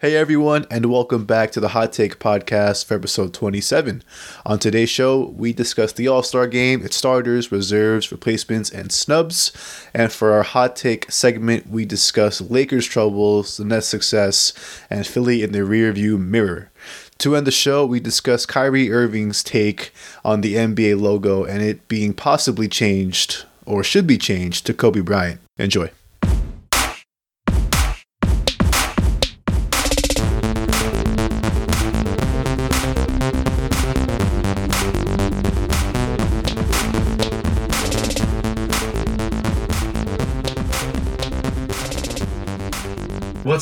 Hey everyone, and welcome back to the Hot Take Podcast for episode 27. On today's show, we discuss the All Star game, its starters, reserves, replacements, and snubs. And for our Hot Take segment, we discuss Lakers' troubles, the Nets' success, and Philly in the rearview mirror. To end the show, we discuss Kyrie Irving's take on the NBA logo and it being possibly changed, or should be changed, to Kobe Bryant. Enjoy.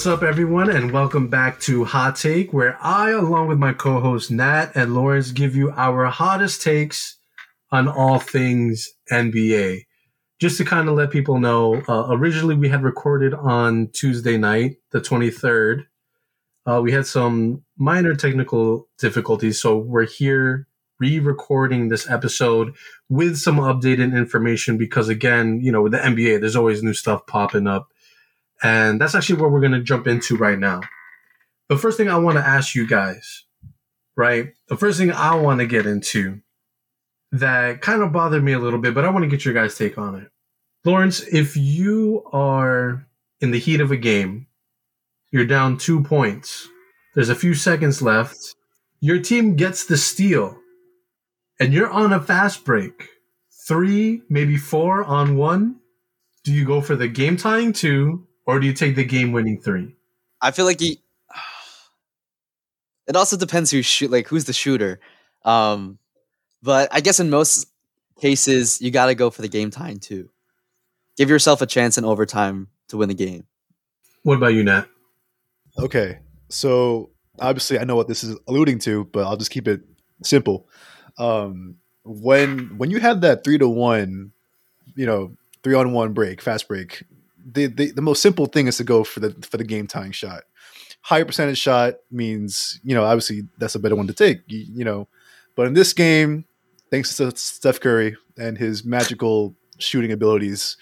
What's up, everyone, and welcome back to Hot Take, where I, along with my co host Nat and Lawrence, give you our hottest takes on all things NBA. Just to kind of let people know, uh, originally we had recorded on Tuesday night, the 23rd. Uh, we had some minor technical difficulties, so we're here re recording this episode with some updated information because, again, you know, with the NBA, there's always new stuff popping up. And that's actually what we're going to jump into right now. The first thing I want to ask you guys, right? The first thing I want to get into that kind of bothered me a little bit, but I want to get your guys' take on it. Lawrence, if you are in the heat of a game, you're down two points, there's a few seconds left, your team gets the steal, and you're on a fast break, three, maybe four on one. Do you go for the game tying two or do you take the game winning three? I feel like he. It also depends who shoot, like who's the shooter. Um, but I guess in most cases, you got to go for the game time too. Give yourself a chance in overtime to win the game. What about you, Nat? Okay, so obviously I know what this is alluding to, but I'll just keep it simple. Um, when when you have that three to one, you know, three on one break, fast break, the, the, the most simple thing is to go for the for the game tying shot. Higher percentage shot means you know obviously that's a better one to take. You, you know, but in this game, thanks to Steph Curry and his magical shooting abilities,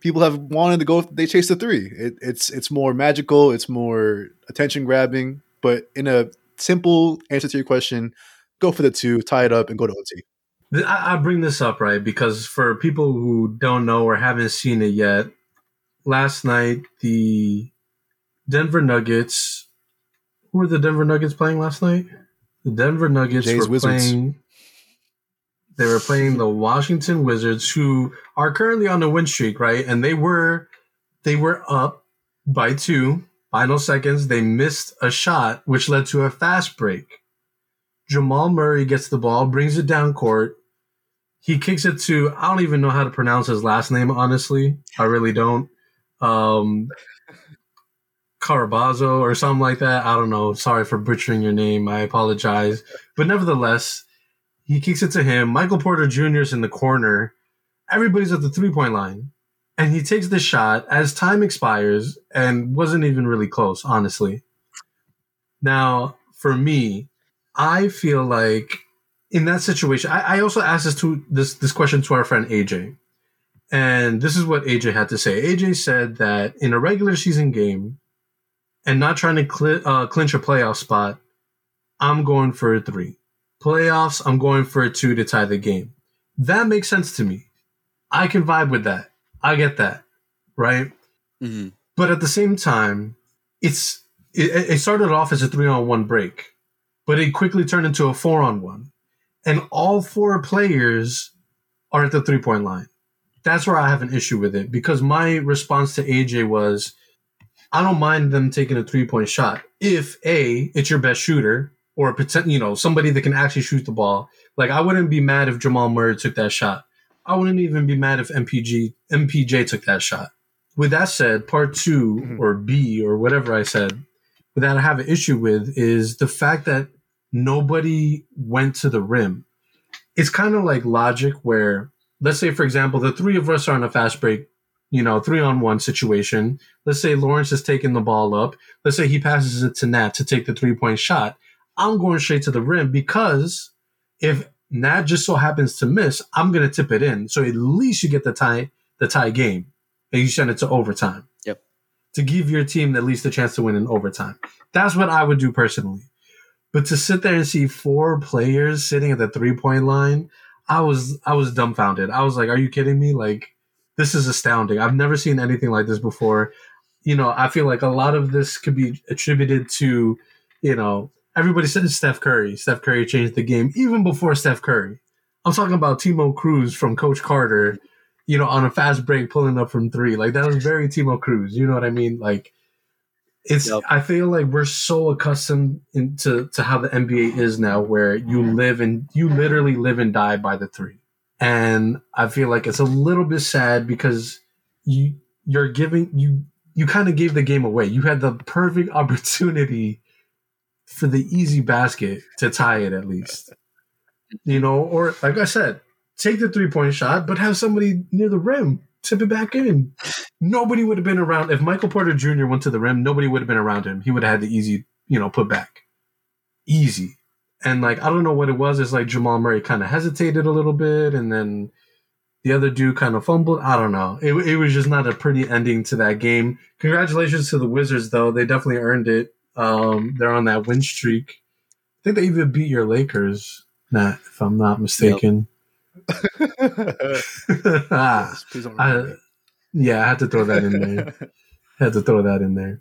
people have wanted to go. They chase the three. It, it's it's more magical. It's more attention grabbing. But in a simple answer to your question, go for the two, tie it up, and go to OT. I bring this up right because for people who don't know or haven't seen it yet, last night the Denver Nuggets. Who were the Denver Nuggets playing last night? The Denver Nuggets Jay's were Wizards. playing. They were playing the Washington Wizards, who are currently on a win streak, right? And they were they were up by two. Final seconds, they missed a shot, which led to a fast break. Jamal Murray gets the ball, brings it down court. He kicks it to I don't even know how to pronounce his last name, honestly. I really don't um, Carabazo or something like that. I don't know. Sorry for butchering your name. I apologize. But nevertheless, he kicks it to him. Michael Porter Jr. is in the corner. Everybody's at the three point line. And he takes the shot as time expires and wasn't even really close, honestly. Now, for me, I feel like in that situation, I, I also asked this to this this question to our friend AJ. And this is what AJ had to say. AJ said that in a regular season game and not trying to cl- uh, clinch a playoff spot, I'm going for a three. Playoffs, I'm going for a two to tie the game. That makes sense to me. I can vibe with that. I get that. Right. Mm-hmm. But at the same time, it's it, it started off as a three on one break, but it quickly turned into a four on one. And all four players are at the three point line that's where I have an issue with it because my response to AJ was, I don't mind them taking a three point shot if a it's your best shooter or a potential, you know, somebody that can actually shoot the ball. Like I wouldn't be mad if Jamal Murray took that shot. I wouldn't even be mad if MPG MPJ took that shot. With that said, part 2 mm-hmm. or B or whatever I said, that I have an issue with is the fact that nobody went to the rim. It's kind of like logic where let's say, for example, the three of us are on a fast break, you know, three on one situation. Let's say Lawrence is taking the ball up. Let's say he passes it to Nat to take the three point shot. I'm going straight to the rim because if Nat just so happens to miss, I'm going to tip it in. So at least you get the tie, the tie game and you send it to overtime. Yep. to give your team at least a chance to win in overtime. That's what I would do personally. But to sit there and see four players sitting at the three point line, I was I was dumbfounded. I was like, "Are you kidding me?" Like, this is astounding. I've never seen anything like this before. You know, I feel like a lot of this could be attributed to, you know, everybody says Steph Curry. Steph Curry changed the game even before Steph Curry. I'm talking about Timo Cruz from Coach Carter, you know, on a fast break pulling up from three. Like that was very Timo Cruz. You know what I mean? Like it's Yep. I feel like we're so accustomed into to how the NBA is now where you mm-hmm. live and you literally live and die by the three. And I feel like it's a little bit sad because you you're giving you you kind of gave the game away. You had the perfect opportunity for the easy basket to tie it at least. You know, or like I said, take the three point shot, but have somebody near the rim tip it back in. Nobody would have been around if Michael Porter Jr. went to the rim. Nobody would have been around him. He would have had the easy, you know, put back, easy. And like I don't know what it was. It's like Jamal Murray kind of hesitated a little bit, and then the other dude kind of fumbled. I don't know. It, it was just not a pretty ending to that game. Congratulations to the Wizards, though. They definitely earned it. Um, they're on that win streak. I think they even beat your Lakers, Nat, if I'm not mistaken. Ah, Please don't ah. I- yeah, I had to throw that in there. had to throw that in there.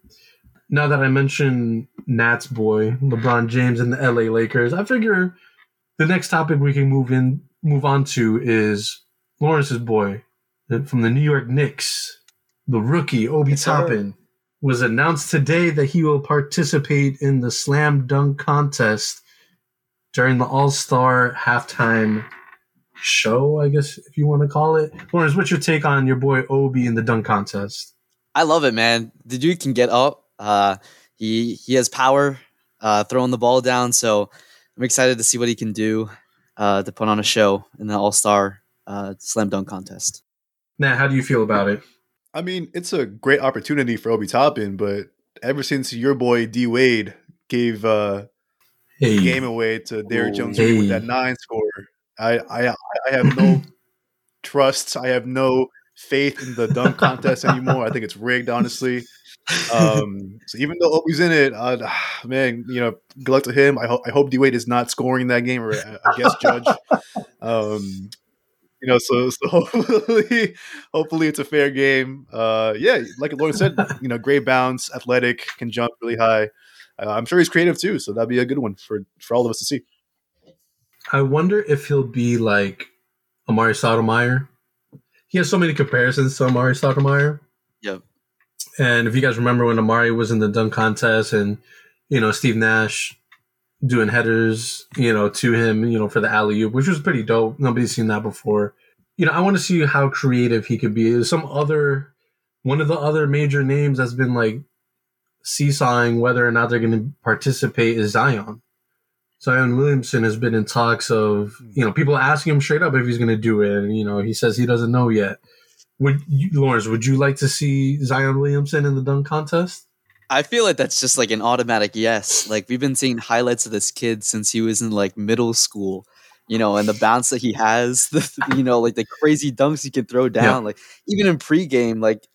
Now that I mentioned Nat's boy, LeBron James and the LA Lakers, I figure the next topic we can move in move on to is Lawrence's boy uh, from the New York Knicks, the rookie Obi Yes, sir. Toppin was announced today that he will participate in the slam dunk contest during the All Star halftime show, I guess if you want to call it. Lawrence, what's your take on your boy Obi in the dunk contest? I love it, man. The dude can get up. Uh, he he has power, uh, throwing the ball down. So I'm excited to see what he can do uh, to put on a show in the All Star uh, Slam Dunk contest. Nat, how do you feel about it? I mean, it's a great opportunity for Obi Toppin, but ever since your boy D Wade gave uh, Hey, the game away to Derrick Jones Jr. with that nine score, I I I have no trust. I have no faith in the dunk contest anymore. I think it's rigged, honestly. Um, so even though Obi's in it, uh, man, you know, good luck to him. I hope I hope D Wade is not scoring that game or a, a guest judge. Um, you know, so so hopefully, hopefully it's a fair game. Uh, yeah, like Lauren said, you know, great bounce, athletic, can jump really high. Uh, I'm sure he's creative too, so that'd be a good one for for all of us to see. I wonder if he'll be like Amar'e Stoudemire. He has so many comparisons to Amar'e Stoudemire. Yep. And if you guys remember when Amar'e was in the dunk contest and, you know, Steve Nash doing headers, you know, to him, you know, for the alley oop, which was pretty dope. Nobody's seen that before. You know, I want to see how creative he could be. There's some other, one of the other major names that's been like seesawing whether or not they're going to participate is Zion. Zion Williamson has been in talks of, you know, people asking him straight up if he's going to do it. And, you know, he says he doesn't know yet. Would you, Lawrence, would you like to see Zion Williamson in the dunk contest? I feel like that's just like an automatic yes. Like we've been seeing highlights of this kid since he was in like middle school, you know, and the bounce that he has, the, you know, like the crazy dunks he can throw down. Like even in pregame, like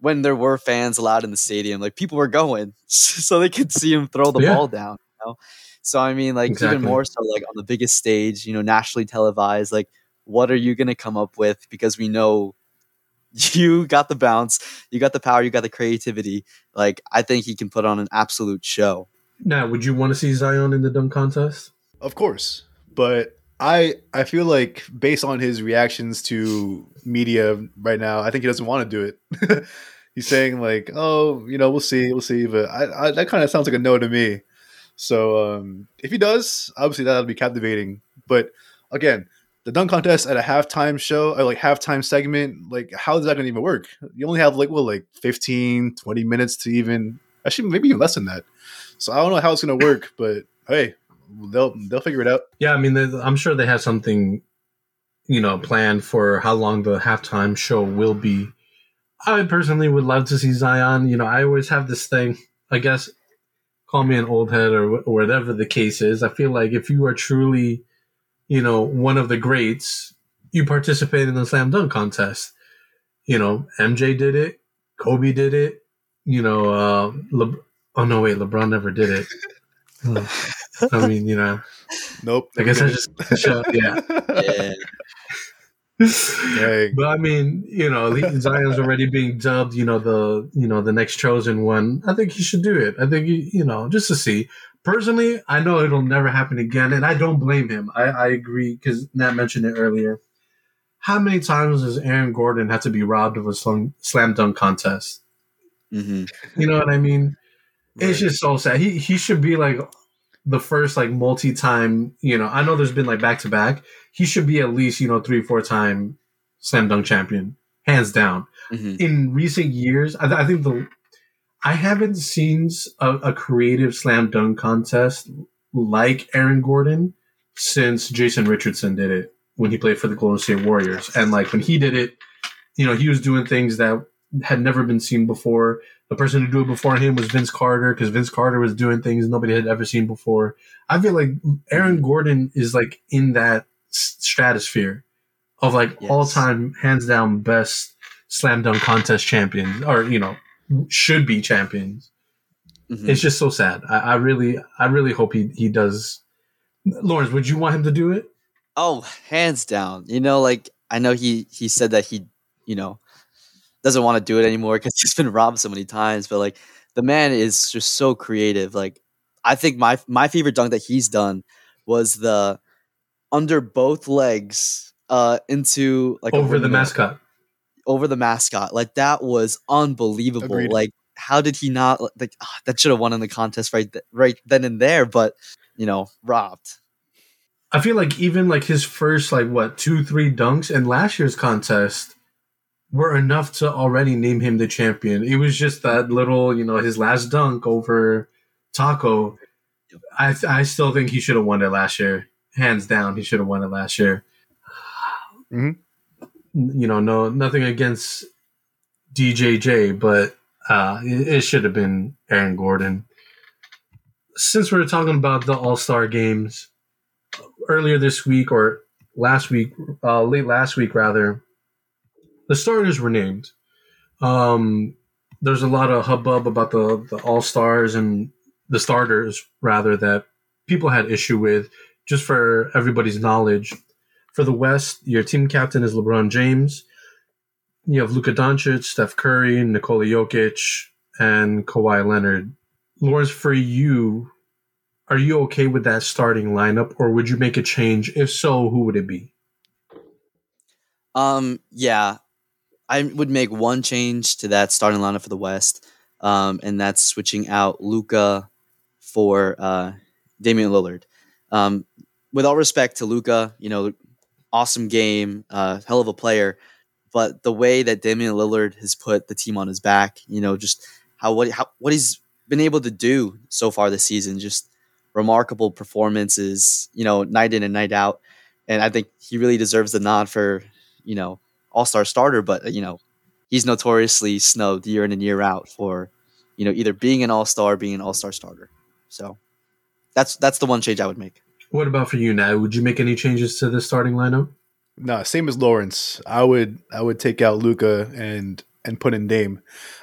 when there were fans allowed in the stadium, like people were going so they could see him throw the Yeah. ball down. You know? So I mean, like Exactly. even more so, like on the biggest stage, you know, nationally televised. Like, what are you gonna come up with? Because we know you got the bounce, you got the power, you got the creativity. Like, I think he can put on an absolute show. Now, would you want to see Zion in the dunk contest? Of course, but I I feel like based on his reactions to media right now, I think he doesn't want to do it. He's saying like, "Oh, you know, we'll see, we'll see," but I, I that kind of sounds like a no to me. So um, if he does, obviously that'll be captivating. But again, the dunk contest at a halftime show, or like halftime segment, like how is that going to even work? You only have like what, like 15, 20 minutes to even actually maybe even less than that. So I don't know how it's going to work, but hey, they'll they'll figure it out. Yeah, I mean, I'm sure they have something, you know, planned for how long the halftime show will be. I personally would love to see Zion. You know, I always have this thing. I guess call me an old head or, wh- or whatever the case is. I feel like if you are truly, you know, one of the greats, you participate in the slam dunk contest. You know, MJ did it, Kobe did it. you know, uh, Le- oh no, wait, LeBron never did it. I mean, you know, Nope. I guess I just show, yeah. Yeah. Dang. But I mean, you know, Zion's already being dubbed, you know, the you know the next chosen one. I think he should do it. I think he, you know, just to see. Personally, I know it'll never happen again, and I don't blame him. I, I agree because Nat mentioned it earlier. How many times has Aaron Gordon had to be robbed of a slam, slam dunk contest? hmm You know what I mean? It's just so sad. He he should be like the first like multi time. You know, I know there's been like back to back. He should be at least you know three four time slam dunk champion, hands down. hmm In recent years, I, th- I think the I haven't seen a, a creative slam dunk contest like Aaron Gordon since Jason Richardson did it when he played for the Golden State Warriors, and like when he did it, you know, he was doing things that had never been seen before. The person who do it before him was Vince Carter because Vince Carter was doing things nobody had ever seen before. I feel like Aaron Gordon is like in that stratosphere of like Yes. all time, hands down, best slam dunk contest champions, or you know, should be champions. hmm It's just so sad. I, I really, I really hope he he does. Lawrence, would you want him to do it? Oh, hands down. You know, like I know he he said that he, you know, doesn't want to do it anymore because he's been robbed so many times. But like the man is just so creative. Like I think my my favorite dunk that he's done was the under both legs uh into like Over the windmill, mascot. over the mascot. Like that was unbelievable. Agreed. Like how did he not like ah, that should have won in the contest right th- right then and there, but you know, robbed. I feel like even like his first like what two three dunks in last year's contest were enough to already name him the champion. It was just that little you know his last dunk over Tacko. I I still think he should have won it last year, hands down. He should have won it last year. Mhm. You know, no nothing against DJJ, but uh, it, it should have been Aaron Gordon. Since we're talking about the All Star games, earlier this week or last week, uh, late last week rather, the starters were named. Um, there's a lot of hubbub about the, the All Stars and the starters rather that people had issue with. Just for everybody's knowledge, for the West, your team captain is LeBron James. You have Luka Doncic, Steph Curry, Nikola Jokic, and Kawhi Leonard. Lawrence, for you, are you okay with that starting lineup, or would you make a change? If so, who would it be? Um, yeah, I would make one change to that starting lineup for the West, um, and that's switching out Luka for uh, Damian Lillard. Um, with all respect to Luka, you know, awesome game, uh, hell of a player, but the way that Damian Lillard has put the team on his back, you know, just how what how, what he's been able to do so far this season, just remarkable performances, you know, night in and night out, and I think he really deserves the nod for you know all star starter, but you know he's notoriously snubbed year in and year out for you know either being an all star, being an all star starter. So that's that's the one change I would make. What about for you, now? Would you make any changes to the starting lineup? No, same as Lawrence. I would I would take out Luka and and put in Dame.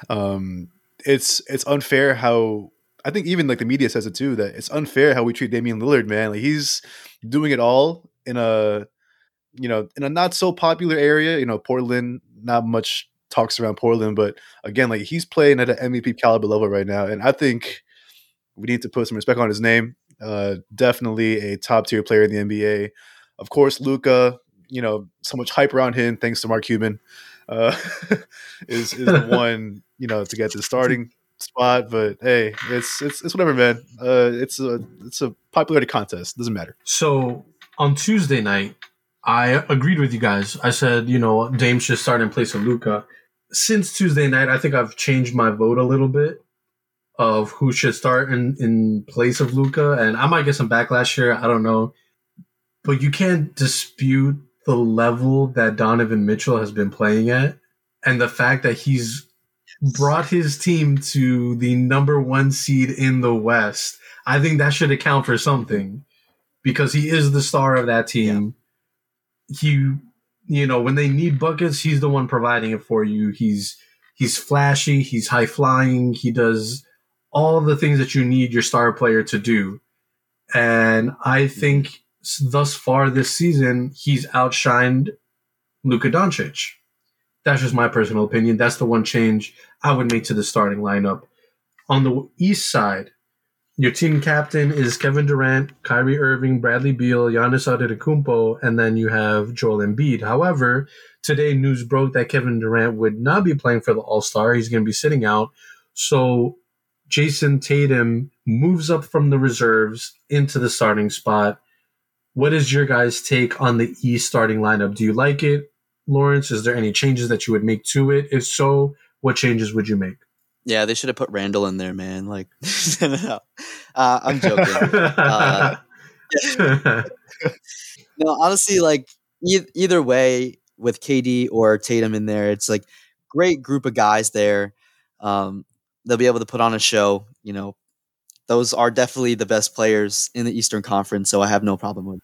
Um, it's it's unfair how I think even like the media says it too that it's unfair how we treat Damian Lillard, man. Like he's doing it all in a you know in a not so popular area. You know, Portland. Not much talks around Portland, but again, like he's playing at an MVP caliber level right now, and I think we need to put some respect on his name. Uh, definitely a top tier player in the NBA. Of course, Luka. You know, so much hype around him thanks to Mark Cuban. Uh, is is the one you know to get the starting spot. But hey, it's it's it's whatever, man. Uh, it's a it's a popularity contest. Doesn't matter. So on Tuesday night, I agreed with you guys. I said, you know, Dame should start in place of Luka. Since Tuesday night, I think I've changed my vote a little bit of who should start in, in place of Luka, and I might get some backlash here. I don't know, but you can't dispute the level that Donovan Mitchell has been playing at, and the fact that he's brought his team to the number one seed in the West. I think that should account for something because he is the star of that team. He, you know, when they need buckets, he's the one providing it for you. He's He's flashy. He's high flying. He does all the things that you need your star player to do. And I mhm. think thus far this season, he's outshined Luka Doncic. That's just my personal opinion. That's the one change I would make to the starting lineup. On the East side, your team captain is Kevin Durant, Kyrie Irving, Bradley Beal, Giannis Antetokounmpo, and then you have Joel Embiid. However, today news broke that Kevin Durant would not be playing for the All Star. He's going to be sitting out. So Jayson Tatum moves up from the reserves into the starting spot. What is your guys' take on the East starting lineup? Do you like it, Lawrence? Is there any changes that you would make to it? If so, what changes would you make? Yeah, they should have put Randle in there, man. Like, no, uh, I'm joking. uh, no, honestly, like e- either way, with KD or Tatum in there, it's like great group of guys there. Um, they'll be able to put on a show. You know, those are definitely the best players in the Eastern Conference, so I have no problem with.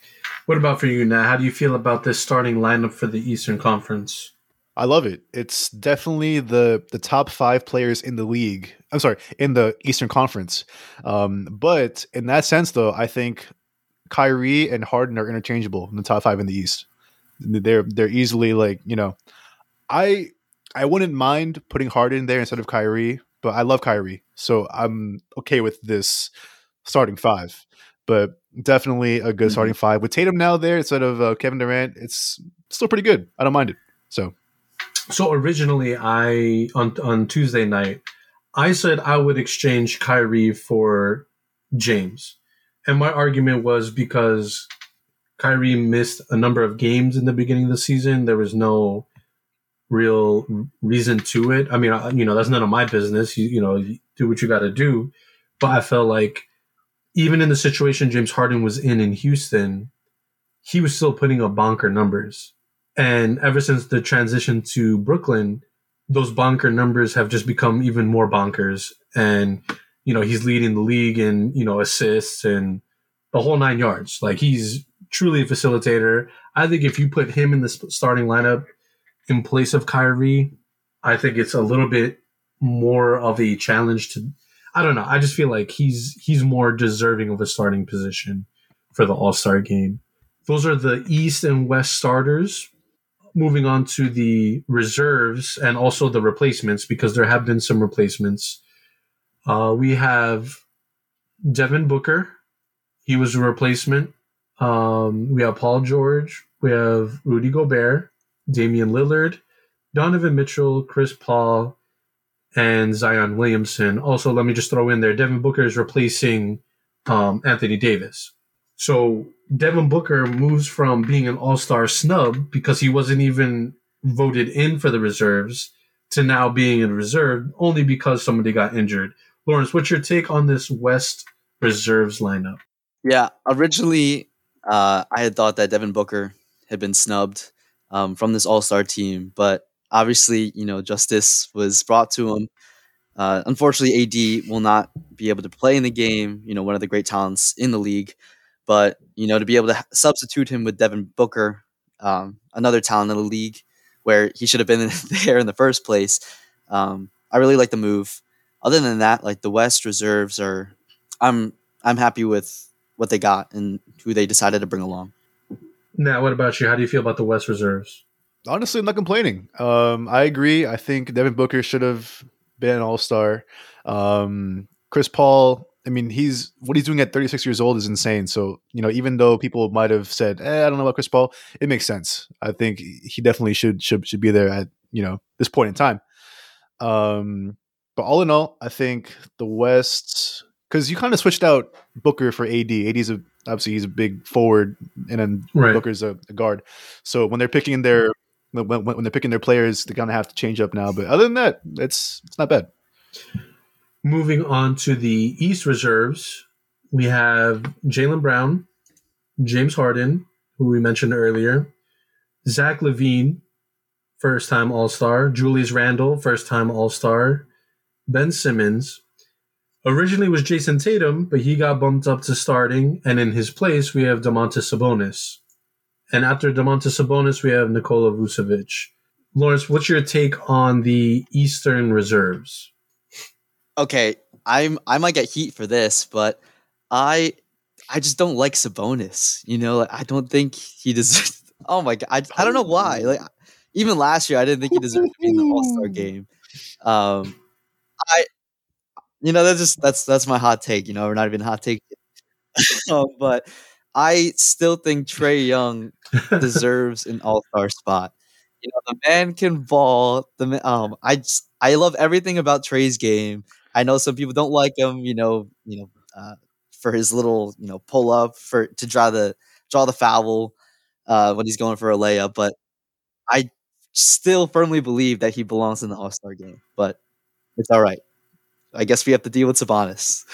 What about for you now? How do you feel about this starting lineup for the Eastern Conference? I love it. It's definitely the the top five players in the league. I'm sorry, in the Eastern Conference. Um, but in that sense, though, I think Kyrie and Harden are interchangeable in the top five in the East. They're they're easily like you know, I I wouldn't mind putting Harden there instead of Kyrie but I love Kyrie, so I'm okay with this starting five. But definitely a good mm-hmm. starting five with Tatum now there instead of uh, Kevin Durant. It's still pretty good. I don't mind it. So, so originally, I on on Tuesday night, I said I would exchange Kyrie for James, and my argument was because Kyrie missed a number of games in the beginning of the season. There was no real reason to it. I mean, you know, that's none of my business. You, you know, do what you got to do. But I felt like even in the situation James Harden was in in Houston, he was still putting up bonker numbers. And ever since the transition to Brooklyn, those bonker numbers have just become even more bonkers. And, you know, he's leading the league in, you know, assists and the whole nine yards. Like he's truly a facilitator. I think if you put him in the starting lineup, in place of Kyrie, I think it's a little bit more of a challenge to. I don't know. I just feel like he's he's more deserving of a starting position for the All Star game. Those are the East and West starters. Moving on to the reserves and also the replacements, because there have been some replacements. Uh, we have Devin Booker. He was a replacement. Um, we have Paul George. We have Rudy Gobert. Damian Lillard, Donovan Mitchell, Chris Paul, and Zion Williamson. Also, let me just throw in there Devin Booker is replacing um, Anthony Davis. So Devin Booker moves from being an all star snub because he wasn't even voted in for the reserves to now being in reserve only because somebody got injured. Lawrence, what's your take on this West reserves lineup? Yeah, originally uh, I had thought that Devin Booker had been snubbed um, from this All Star team. But obviously, you know, justice was brought to him. Uh, unfortunately, AD will not be able to play in the game. You know, one of the great talents in the league. But you know, to be able to substitute him with Devin Booker, um, another talent in the league, where he should have been there in the first place. Um, I really like the move. Other than that, like the West reserves are, I'm I'm happy with what they got and who they decided to bring along. Now, what about you? How do you feel about the West reserves? Honestly, I'm not complaining. Um, I agree. I think Devin Booker should have been an All Star. Um, Chris Paul. I mean, he's what he's doing at 36 years old is insane. So you know, even though people might have said, eh, "I don't know about Chris Paul," it makes sense. I think he definitely should should should be there at you know this point in time. Um, but all in all, I think the West because you kind of switched out Booker for AD. AD is a obviously he's a big forward, and then right. Booker's a, a, guard. So when they're picking their mm-hmm. when, when they're picking their players, they're gonna have to change up now. But other than that, it's it's not bad. Moving on to the East reserves, we have Jaylen Brown, James Harden, who we mentioned earlier, Zach LaVine, first time All Star, Julius Randle, first time All Star, Ben Simmons, Originally was Jayson Tatum, but he got bumped up to starting, and in his place we have Domantas Sabonis. And after Domantas Sabonis, we have Nikola Vucevic. Lawrence, what's your take on the Eastern reserves? Okay, I'm I might get heat for this, but I I just don't like Sabonis. You know, I don't think he deserves. Oh my god, I, I don't know why. Like even last year, I didn't think he deserved to be in the All Star game. Um, I, you know, that's just that's that's my hot take. You know, we're not even hot take, um, but I still think Trae Young deserves an All Star spot. You know, the man can ball. The um, I just I love everything about Trae's game. I know some people don't like him. You know, you know, uh, for his little you know pull up for to draw the draw the foul uh, when he's going for a layup. But I still firmly believe that he belongs in the All Star game. But it's all right. I guess we have to deal with Sabonis.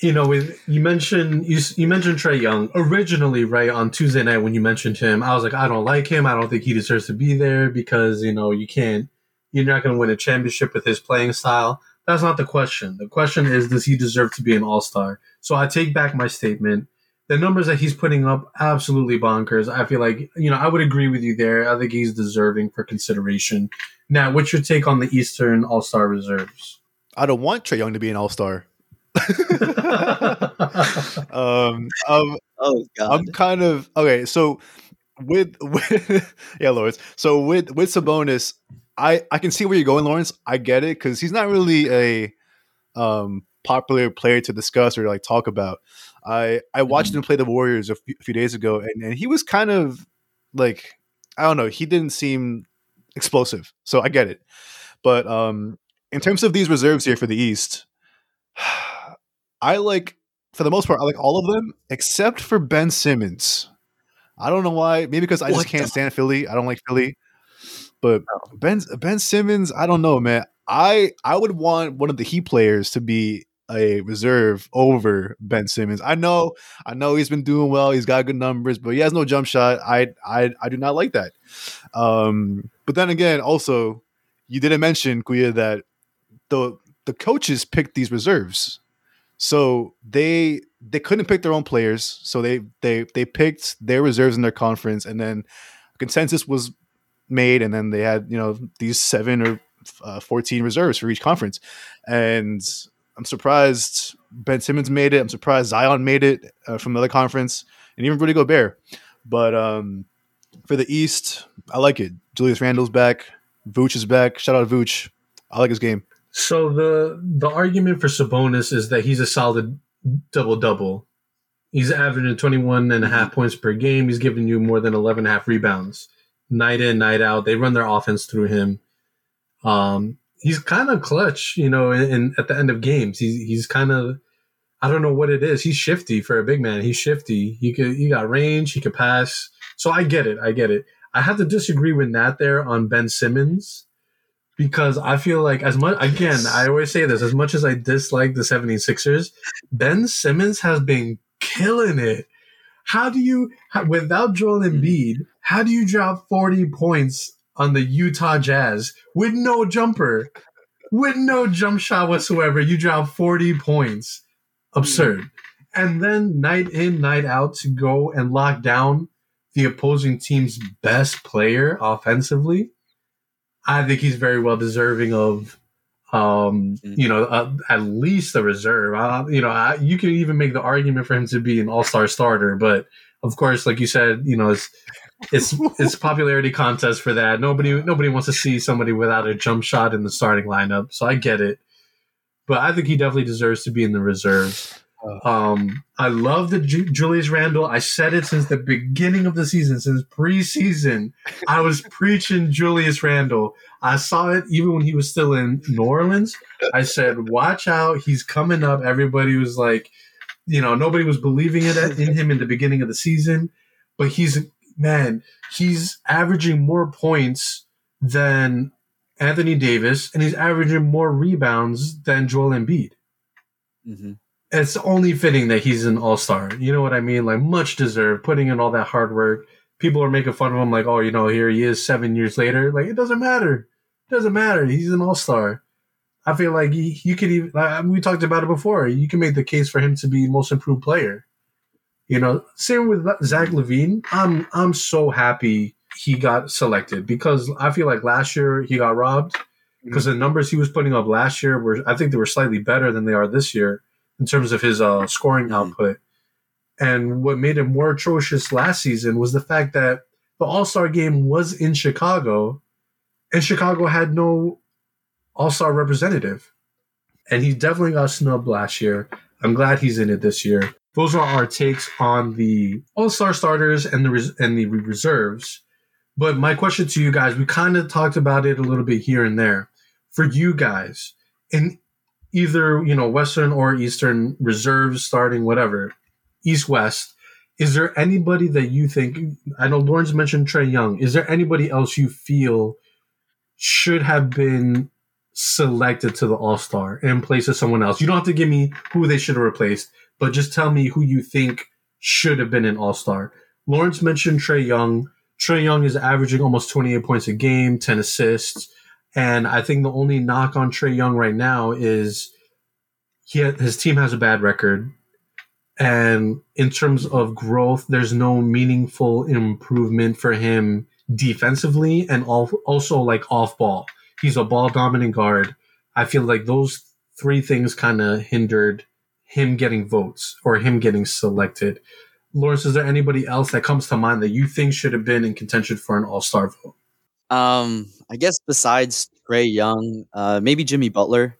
You know, with you mentioned you you mentioned Trae Young originally, right on Tuesday night when you mentioned him. I was like, I don't like him. I don't think he deserves to be there because you know you can't. You're not going to win a championship with his playing style. That's not the question. The question is, does he deserve to be an All Star? So I take back my statement the numbers that he's putting up absolutely bonkers. I feel like you know I would agree with you there. I think he's deserving for consideration. Now, what's your take on the Eastern All Star reserves? I don't want Trae Young to be an All Star. um, um, oh God, I'm kind of okay. So with, with yeah, Lawrence. So with with Sabonis, I I can see where you're going, Lawrence. I get it because he's not really a um popular player to discuss or like talk about. I I watched mm-hmm. him play the Warriors a few, a few days ago, and, and he was kind of like I don't know. He didn't seem explosive, so I get it. But um, in terms of these reserves here for the East, I like for the most part I like all of them except for Ben Simmons. I don't know why. Maybe because I what just can't the- stand Philly. I don't like Philly. But oh. Ben Ben Simmons, I don't know, man. I I would want one of the Heat players to be a reserve over Ben Simmons. I know, I know he's been doing well. He's got good numbers, but he has no jump shot. I, I, I do not like that. Um, but then again, also, you didn't mention Kuya that the the coaches picked these reserves, so they they couldn't pick their own players. So they they they picked their reserves in their conference, and then consensus was made, and then they had you know these seven or uh, 14 reserves for each conference. And I'm surprised Ben Simmons made it. I'm surprised Zion made it uh, from the other conference, and even Rudy Gobert. But um, for the East, I like it. Julius Randle's back. Vooch is back. Shout out to Vooch. I like his game. So the the argument for Sabonis is that he's a solid double double. He's averaging 21 and a half points per game. He's giving you more than 11 and a half rebounds night in, night out. They run their offense through him. Um, he's kind of clutch, you know, in, in, at the end of games. He's he's kind of I don't know what it is. He's shifty for a big man. He's shifty. He could he got range. He could pass. So I get it. I get it. I have to disagree with Nat there on Ben Simmons because I feel like as much again, I always say this, as much as I dislike the 76ers, Ben Simmons has been killing it. How do you without Joel mm. Embiid, how do you drop 40 points on the Utah Jazz with no jumper, with no jump shot whatsoever. You drop 40 points. Absurd. Mm. And then night in, night out to go and lock down the opposing team's best player offensively. I think he's very well deserving of, um, mm. you know, uh, at least a reserve. Uh, you know, I, you can even make the argument for him to be an all star starter, but of course, like you said, you know, it's it's it's popularity contest for that. Nobody nobody wants to see somebody without a jump shot in the starting lineup. So I get it, but I think he definitely deserves to be in the reserves. Um, I love the Ju- Julius Randle. I said it since the beginning of the season, since preseason. I was preaching Julius Randle. I saw it even when he was still in New Orleans. I said, "Watch out, he's coming up." Everybody was like, you know, nobody was believing it in him in the beginning of the season, but he's man, he's averaging more points than Anthony Davis, and he's averaging more rebounds than Joel Embiid. Mm-hmm. It's only fitting that he's an all star. You know what I mean? Like, much deserved, putting in all that hard work. People are making fun of him, like, oh, you know, here he is seven years later. Like, it doesn't matter. It doesn't matter. He's an all star. I feel like he, you could even, like, we talked about it before. You can make the case for him to be most improved player. You know, same with Zach LaVine. I'm I'm so happy he got selected because I feel like last year he got robbed because mm-hmm. the numbers he was putting up last year were I think they were slightly better than they are this year in terms of his uh, scoring output. And what made him more atrocious last season was the fact that the All Star game was in Chicago, and Chicago had no All Star representative. And he definitely got snubbed last year. I'm glad he's in it this year. Those are our takes on the All Star starters and the res- and the reserves. But my question to you guys, we kind of talked about it a little bit here and there. For you guys, in either you know Western or Eastern reserves, starting whatever, East West, is there anybody that you think? I know Lawrence mentioned Trae Young. Is there anybody else you feel should have been selected to the All Star in place of someone else? You don't have to give me who they should have replaced, but just tell me who you think should have been an All Star. Lawrence mentioned Trae Young. Trae Young is averaging almost 28 points a game, 10 assists. And I think the only knock on Trae Young right now is he his team has a bad record. And in terms of growth, there's no meaningful improvement for him defensively and also like off ball. He's a ball dominant guard. I feel like those three things kind of hindered him getting votes or him getting selected. Lawrence, is there anybody else that comes to mind that you think should have been in contention for an All Star vote? Um, I guess besides Trae Young, uh, maybe Jimmy Butler.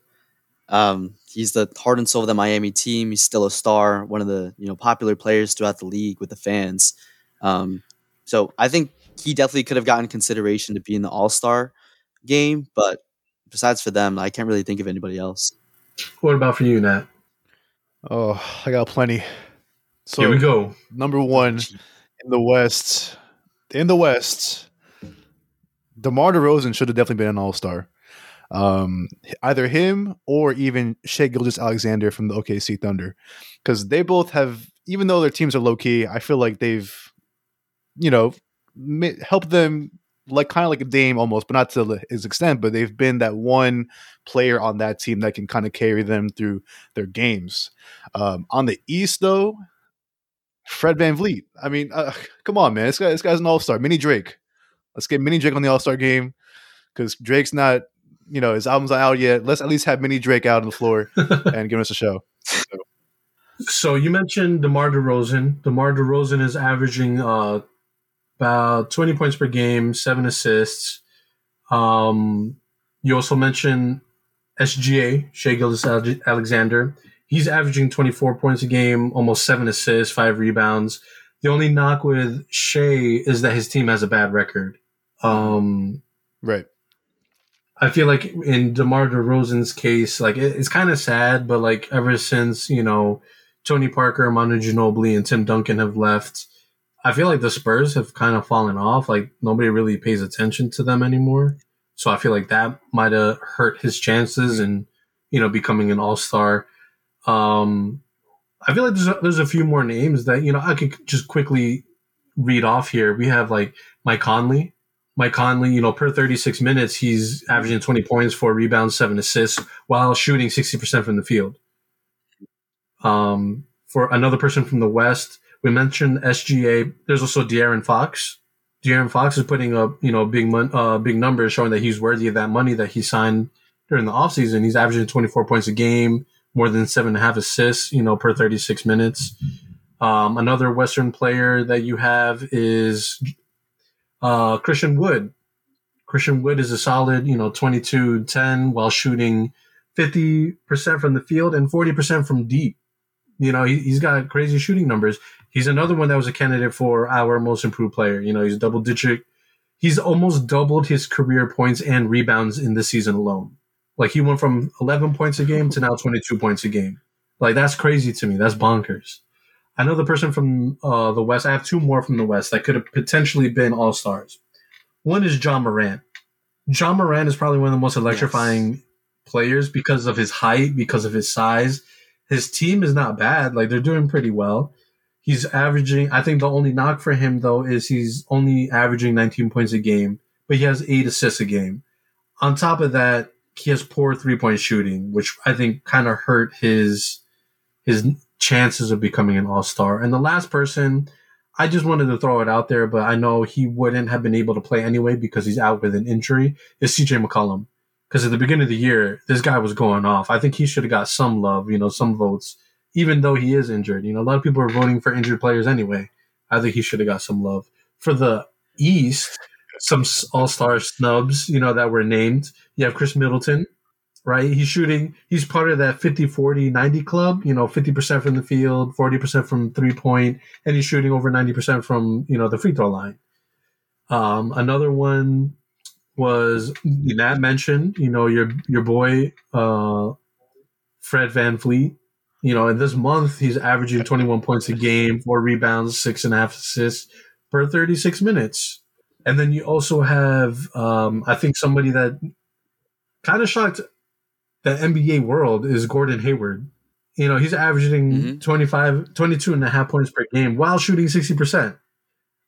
Um, he's the heart and soul of the Miami team. He's still a star, one of the you know popular players throughout the league with the fans. Um, so I think he definitely could have gotten consideration to be in the All Star game, but besides for them, I can't really think of anybody else. What about for you, Nat? Oh, I got plenty. So Here we go. Number one in the West. In the West, DeMar DeRozan should have definitely been an All Star. Um, either him or even Shai Gilgeous-Alexander from the OKC Thunder, because they both have, even though their teams are low key, I feel like they've, you know, helped them like kind of like a Dame almost, but not to his extent. But they've been that one player on that team that can kind of carry them through their games. Um, on the East, though, Fred VanVleet. I mean, uh, come on, man. This guy, this guy's an all star. Mini Drake. Let's get Mini Drake on the All Star game because Drake's not, you know, his album's not out yet. Let's at least have Mini Drake out on the floor and give us a show. So. so you mentioned DeMar DeRozan. DeMar DeRozan is averaging uh, about 20 points per game, seven assists. Um, you also mentioned SGA, Shai Gilgeous-Alexander. He's averaging 24 points a game, almost seven assists, five rebounds. The only knock with Shai is that his team has a bad record. Um, right. I feel like in DeMar DeRozan's case, like it, it's kind of sad, but like ever since you know Tony Parker, Manu Ginobili, and Tim Duncan have left, I feel like the Spurs have kind of fallen off. Like nobody really pays attention to them anymore. So I feel like that might have hurt his chances in you know becoming an All Star. Um, I feel like there's a, there's a few more names that you know I could just quickly read off here. We have like Mike Conley. Mike Conley, you know, per 36 minutes, he's averaging 20 points, four rebounds, seven assists, while shooting 60% from the field. Um, for another person from the West, we mentioned SGA. There's also De'Aaron Fox. De'Aaron Fox is putting up, you know, big mon- uh, big numbers showing that he's worthy of that money that he signed during the offseason. He's averaging 24 points a game, more than seven and a half assists, you know, per 36 minutes. Um, another Western player that you have is uh, Christian Wood. Christian Wood is a solid, you know, 22 10 while shooting 50% from the field and 40% from deep. You know, he, has got crazy shooting numbers. He's another one that was a candidate for our most improved player. You know, he's double digit. He's almost doubled his career points and rebounds in this season alone. Like he went from 11 points a game to now 22 points a game. Like that's crazy to me. That's bonkers. I know the person from uh, the West. I have two more from the West that could have potentially been all stars. One is Ja Morant. Ja Morant is probably one of the most electrifying yes. players because of his height, because of his size. His team is not bad. Like they're doing pretty well. He's averaging. I think the only knock for him though is he's only averaging 19 points a game, but he has eight assists a game. On top of that, he has poor three point shooting, which I think kind of hurt his his chances of becoming an all star. And the last person, I just wanted to throw it out there, but I know he wouldn't have been able to play anyway because he's out with an injury. Is CJ McCollum? Because at the beginning of the year, this guy was going off. I think he should have got some love, you know, some votes, even though he is injured. You know, a lot of people are voting for injured players anyway. I think he should have got some love. For the East, some all star snubs, you know, that were named. You have Khris Middleton, right? He's shooting, he's part of that 50 40 90 club, you know, 50% from the field, 40% from three point, and he's shooting over 90% from, you know, the free throw line. Um, another one was Nat mentioned, you know, your your boy uh, Fred VanVleet. You know, in this month he's averaging 21 points a game, four rebounds, six and a half assists per 36 minutes. And then you also have, um, I think somebody that kind of shocked the NBA world is Gordon Hayward. You know, he's averaging mm-hmm. 25, 22 and a half points per game while shooting 60%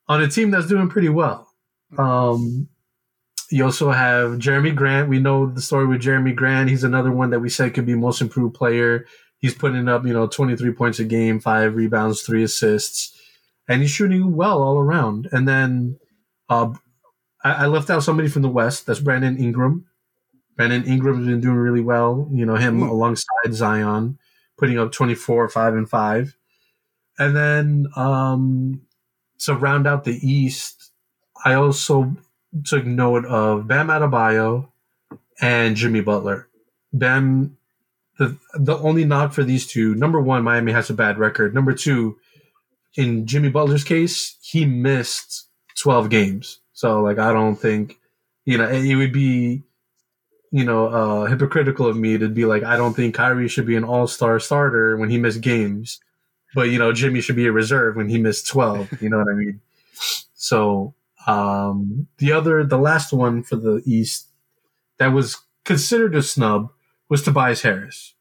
on a team that's doing pretty well. Um, you also have Jerami Grant. We know the story with Jerami Grant. He's another one that we said could be most improved player. He's putting up, you know, 23 points a game, five rebounds, three assists, and he's shooting well all around. And then uh, I, I left out somebody from the West. That's Brandon Ingram. Brandon Ingram's been doing really well. You know, him mm. alongside Zion, putting up 24, 5, and 5. And then um, to round out the East, I also took note of Bam Adebayo and Jimmy Butler. Bam, the the only knock for these two, number one, Miami has a bad record. Number two, in Jimmy Butler's case, he missed 12 games. So like I don't think you know it would be you know uh, hypocritical of me to be like I don't think Kyrie should be an All Star starter when he missed games, but you know Jimmy should be a reserve when he missed 12. You know what I mean? So um, the other, the last one for the East that was considered a snub was Tobias Harris.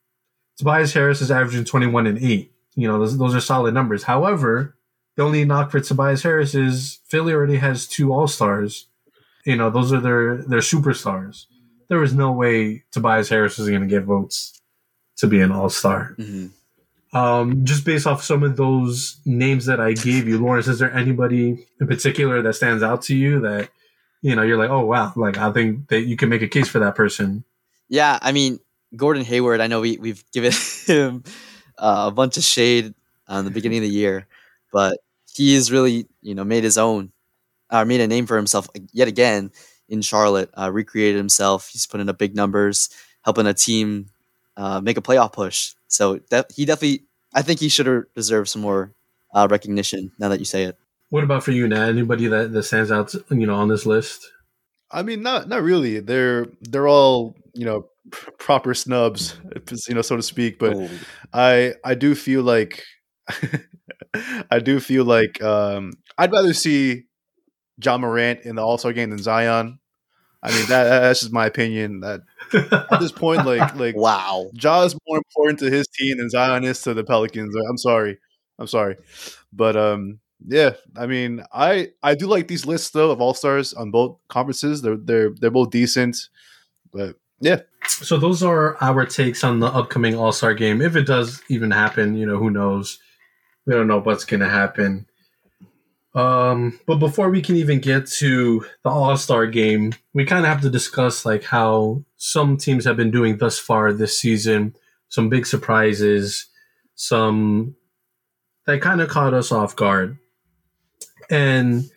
Tobias Harris is averaging 21 and 8. You know, those, those are solid numbers. However, the only knock for Tobias Harris is Philly already has two All Stars. You know, those are their their superstars. There was no way Tobias Harris was going to get votes to be an All Star. Mm-hmm. Um, just based off some of those names that I gave you, Lawrence, is there anybody in particular that stands out to you that you know you're like, oh wow, like I think that you can make a case for that person? Yeah, I mean Gordon Hayward. I know we we've given him uh, a bunch of shade on the beginning of the year, but he has really you know made his own, or made a name for himself yet again in Charlotte. Uh, recreated himself. He's putting up big numbers, helping a team uh, make a playoff push. So that he definitely, I think he should deserve some more uh, recognition. Now that you say it. What about for you, Nat? Anybody that, that stands out, you know, on this list? I mean, not not really. They're they're all you know pr- proper snubs, you know, so to speak. But oh. I I do feel like I do feel like um, I'd rather see Ja Morant in the All Star game than Zion. I mean that that's just my opinion. That at this point, like like wow, Ja is more important to his team than Zion is to the Pelicans. I'm sorry, I'm sorry, but um, yeah, I mean, I I do like these lists though of all stars on both conferences. They're they're they're both decent, but yeah. So those are our takes on the upcoming All Star game. If it does even happen, you know, who knows? We don't know what's going to happen. Um, but before we can even get to the All Star game, we kind of have to discuss like how some teams have been doing thus far this season. Some big surprises, some that kind of caught us off guard. And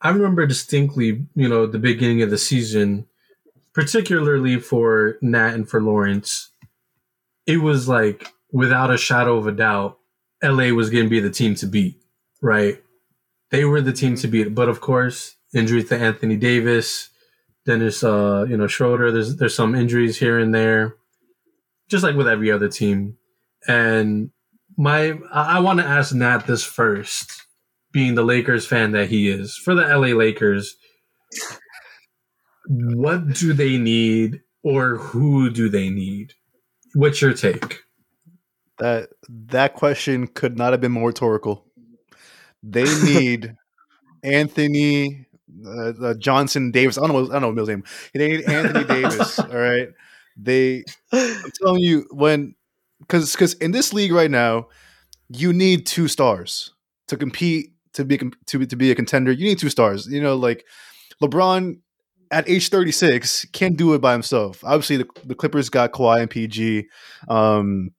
I remember distinctly, you know, the beginning of the season, particularly for Nat and for Lawrence, it was like without a shadow of a doubt, LA was going to be the team to beat, right? They were the team to beat. But of course, injuries to Anthony Davis, Dennis, uh, you know, Schroeder. There's there's some injuries here and there, just like with every other team. And my, I, I want to ask Nat this first, being the Lakers fan that he is for the LA Lakers. What do they need, or who do they need? What's your take? That that question could not have been more rhetorical. They need Anthony uh, uh, Johnson Davis. I don't know. I don't know Mill's name. They need Anthony Davis. All right. They. I'm telling you when, because because in this league right now, you need two stars to compete to be to to be a contender, you need two stars. You know, like LeBron at age 36 can't do it by himself. Obviously, the, the Clippers got Kawhi and PG. Um,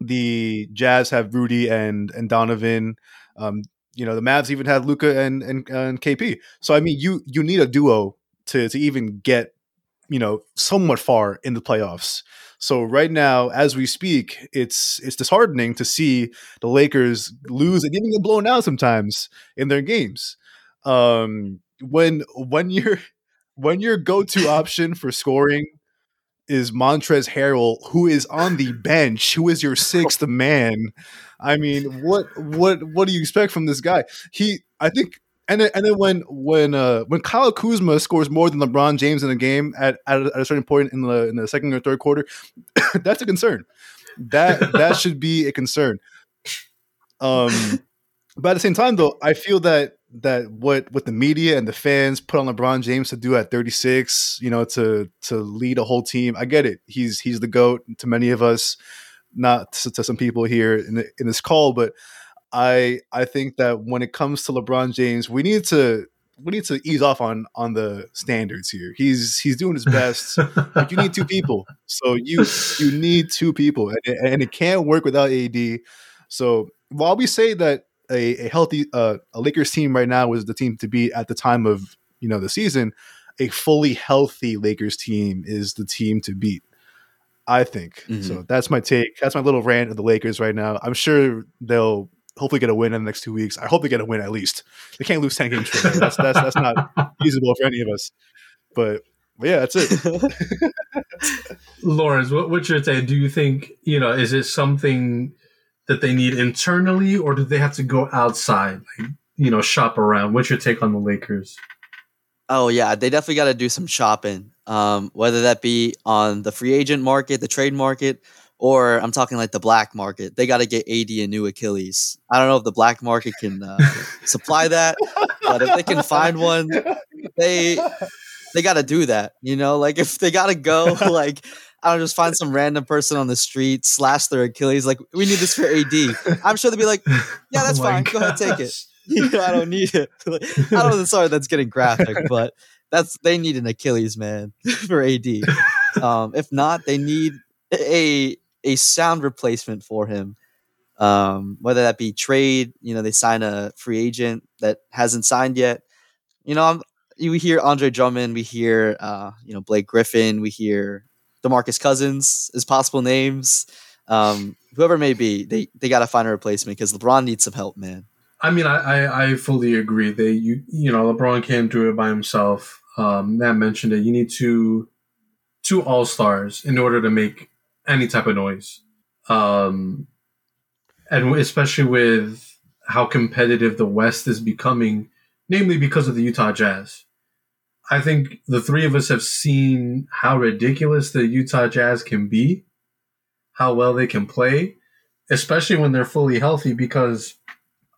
the Jazz have Rudy and and Donovan. Um, you know, the Mavs even had Luka and, and and KP. So I mean, you you need a duo to to even get you know somewhat far in the playoffs. So right now, as we speak, it's it's disheartening to see the Lakers lose and even get blown out sometimes in their games. Um, when when your when your go to option for scoring is Montrezl Harrell, who is on the bench, who is your sixth man. I mean, what what what do you expect from this guy? He, I think, and then, and then when when uh, when Kyle Kuzma scores more than LeBron James in a game at, at, a, at a certain point in the in the second or third quarter, that's a concern. That that should be a concern. Um, but at the same time, though, I feel that that what what the media and the fans put on LeBron James to do at 36, you know, to to lead a whole team. I get it. He's he's the goat to many of us, not to, to some people here in the, in this call, but I I think that when it comes to LeBron James, we need to we need to ease off on on the standards here. He's he's doing his best, but you need two people. So you you need two people, and, and it can't work without AD. So while we say that a, a healthy uh, a Lakers team right now was the team to beat at the time of you know the season. A fully healthy Lakers team is the team to beat. I think mm-hmm. so. That's my take. That's my little rant of the Lakers right now. I'm sure they'll hopefully get a win in the next two weeks. I hope they get a win at least. They can't lose ten games straight. That's that's that's not feasible for any of us. But, but yeah, that's it. Lawrence, what, what's your take? Do you think you know? Is it something? that they need internally, or do they have to go outside, like you know, shop around? What's your take on the Lakers? Oh yeah, they definitely got to do some shopping. Um, whether that be on the free agent market, the trade market, or I'm talking like the black market. They got to get AD a new Achilles. I don't know if the black market can uh, supply that, but if they can find one, they they got to do that. You know, like if they got to go, like I don't just find some random person on the street, slash their Achilles. Like, we need this for AD. I'm sure they'll be like, yeah, that's oh fine. Gosh. Go ahead, take it. You know, I don't need it. I don't know. Sorry, that's getting graphic, but that's they need an Achilles, man, for AD. Um, if not, they need a a sound replacement for him. Um, whether that be trade, you know, they sign a free agent that hasn't signed yet. You know, I'm, you hear Andre Drummond, we hear, uh, you know, Blake Griffin, we hear Demarcus Cousins as possible names. Um, whoever may be, they they got to find a replacement because LeBron needs some help, man. I mean, I, I, I fully agree. They you you know LeBron can't do it by himself. Um, Matt mentioned it. You need two two all stars in order to make any type of noise. Um, and especially with how competitive the West is becoming, namely because of the Utah Jazz. I think the three of us have seen how ridiculous the Utah Jazz can be, how well they can play, especially when they're fully healthy. Because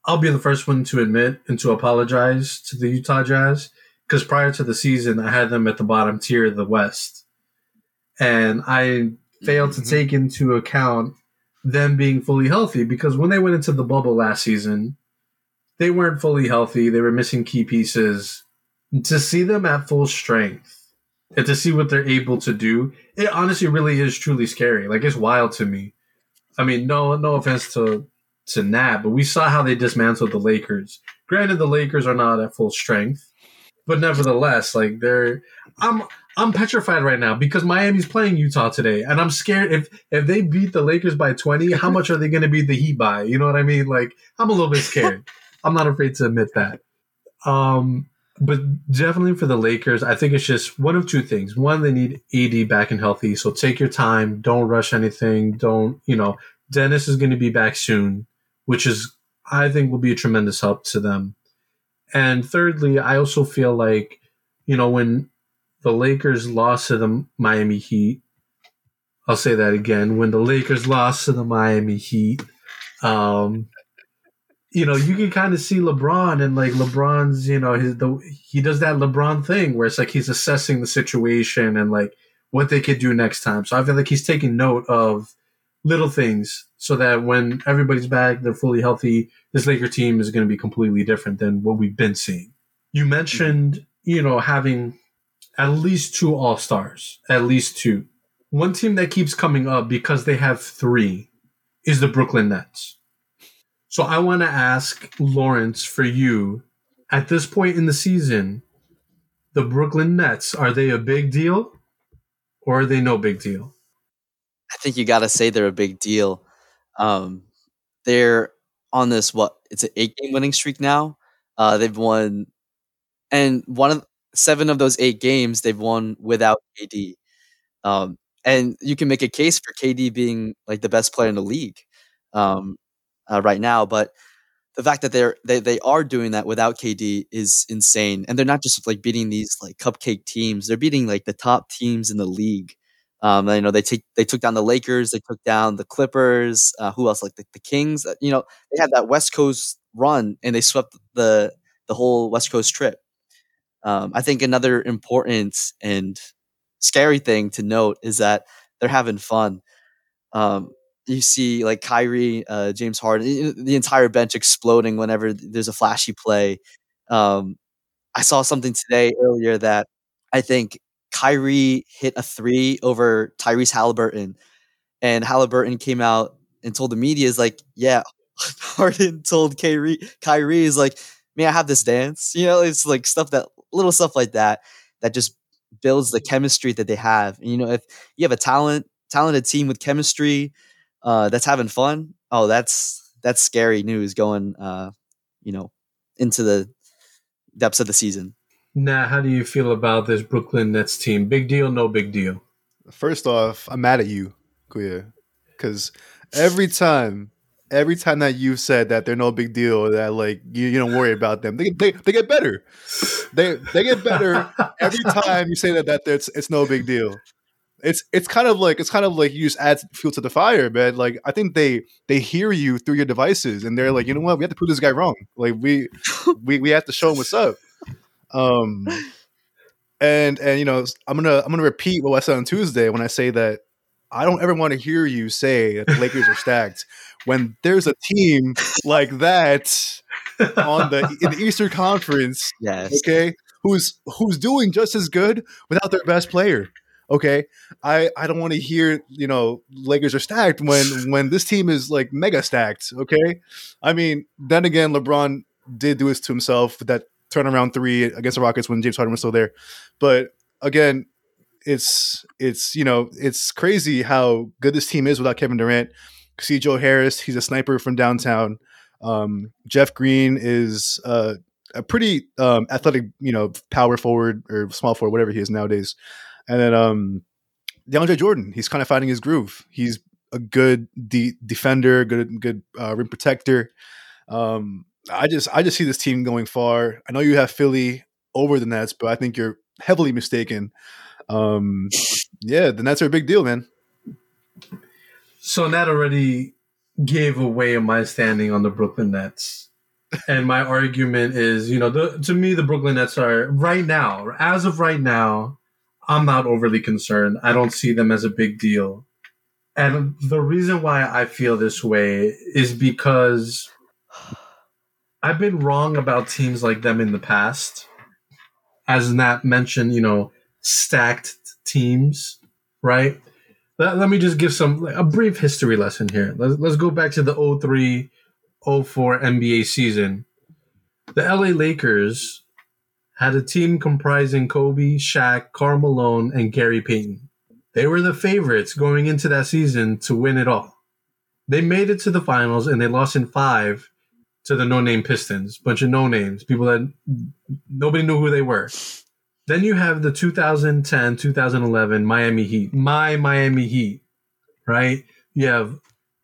I'll be the first one to admit and to apologize to the Utah Jazz because prior to the season, I had them at the bottom tier of the West. And I failed mm-hmm. to take into account them being fully healthy because when they went into the bubble last season, they weren't fully healthy. They were missing key pieces to see them at full strength and to see what they're able to do, it honestly really is truly scary. Like it's wild to me. I mean, no, no offense to to Nat, but we saw how they dismantled the Lakers. Granted, the Lakers are not at full strength, but nevertheless, like they're, I'm I'm petrified right now because Miami's playing Utah today, and I'm scared if if they beat the Lakers by 20, how much are they going to beat the Heat by? You know what I mean? Like I'm a little bit scared. I'm not afraid to admit that. Um, but definitely for the Lakers, I think it's just one of two things. One, they need AD back and healthy. So take your time. Don't rush anything. Don't, you know, Dennis is going to be back soon, which is, I think, will be a tremendous help to them. And thirdly, I also feel like, you know, when the Lakers lost to the Miami Heat, I'll say that again. When the Lakers lost to the Miami Heat, um, you know, you can kind of see LeBron and like LeBron's, you know, his the he does that LeBron thing where it's like he's assessing the situation and like what they could do next time. So I feel like he's taking note of little things so that when everybody's back, they're fully healthy, this Laker team is going to be completely different than what we've been seeing. You mentioned, you know, having at least two All Stars, at least two. One team that keeps coming up because they have three is the Brooklyn Nets. So I want to ask Lawrence for you at this point in the season, the Brooklyn Nets, are they a big deal or are they no big deal? I think you got to say they're a big deal. Um, they're on this what it's an eight game winning streak now. Uh, they've won, and one of seven of those eight games they've won without KD. Um, and you can make a case for KD being like the best player in the league um, uh, right now, but the fact that they're they, they are doing that without KD is insane. And they're not just like beating these like cupcake teams; they're beating like the top teams in the league. Um, you know, they take they took down the Lakers, they took down the Clippers. Uh, who else? Like the, the Kings. Uh, you know, they had that West Coast run and they swept the the whole West Coast trip. Um, I think another important and scary thing to note is that they're having fun. Um, you see like Kyrie, uh, James Harden, the entire bench exploding whenever there's a flashy play. Um, I saw something today earlier that I think Kyrie hit a three over Tyrese Haliburton, and Haliburton came out and told the media is like, yeah, Harden told Kyrie, Kyrie is like, may I have this dance? You know, it's like stuff that little stuff like that that just builds the chemistry that they have. And, you know, if you have a talent talented team with chemistry uh, that's having fun, oh, that's that's scary news going, uh, you know, into the depths of the season. Now, how do you feel about this Brooklyn Nets team? Big deal, no big deal. First off, I'm mad at you, Kuya, because every time, every time that you said that they're no big deal, that like you, you don't worry about them, they, they, they get better. They they get better every time you say that that it's it's no big deal. It's it's kind of like it's kind of like you just add fuel to the fire, man. Like I think they they hear you through your devices, and they're like, you know what, we have to prove this guy wrong. Like we we we have to show him what's up. Um, and and you know, I'm gonna I'm gonna repeat what I said on Tuesday when I say that I don't ever want to hear you say that the Lakers are stacked when there's a team like that on the in the Eastern Conference. Yes. Okay. Who's who's doing just as good without their best player. Okay. I I don't want to hear, you know, Lakers are stacked when when this team is like mega stacked. Okay. I mean, then again, LeBron did do this to himself with that turnaround three against the Rockets when James Harden was still there. But again, it's it's you know it's crazy how good this team is without Kevin Durant. See Joe Harris, he's a sniper from downtown. Um, Jeff Green is uh, a pretty um, athletic, you know, power forward or small forward, whatever he is nowadays. And then um, DeAndre Jordan, he's kind of finding his groove. He's a good de- defender, good good uh, rim protector. Um, I just I just see this team going far. I know you have Philly over the Nets, but I think you're heavily mistaken. Um, yeah, the Nets are a big deal, man. So that already gave away my standing on the Brooklyn Nets. and my argument is, you know, the, to me, the Brooklyn Nets are right now, as of right now, I'm not overly concerned. I don't see them as a big deal. And the reason why I feel this way is because I've been wrong about teams like them in the past. As Nat mentioned, you know, stacked teams, right? Let, let me just give some a brief history lesson here. Let's, let's go back to the 03 04 NBA season. The LA Lakers had a team comprising Kobe, Shaq, Karl Malone, and Gary Payton. They were the favorites going into that season to win it all. They made it to the finals and they lost in five to the no name Pistons, bunch of no names, people that nobody knew who they were. Then you have the 2010 2011 Miami Heat, my Miami Heat, right? You have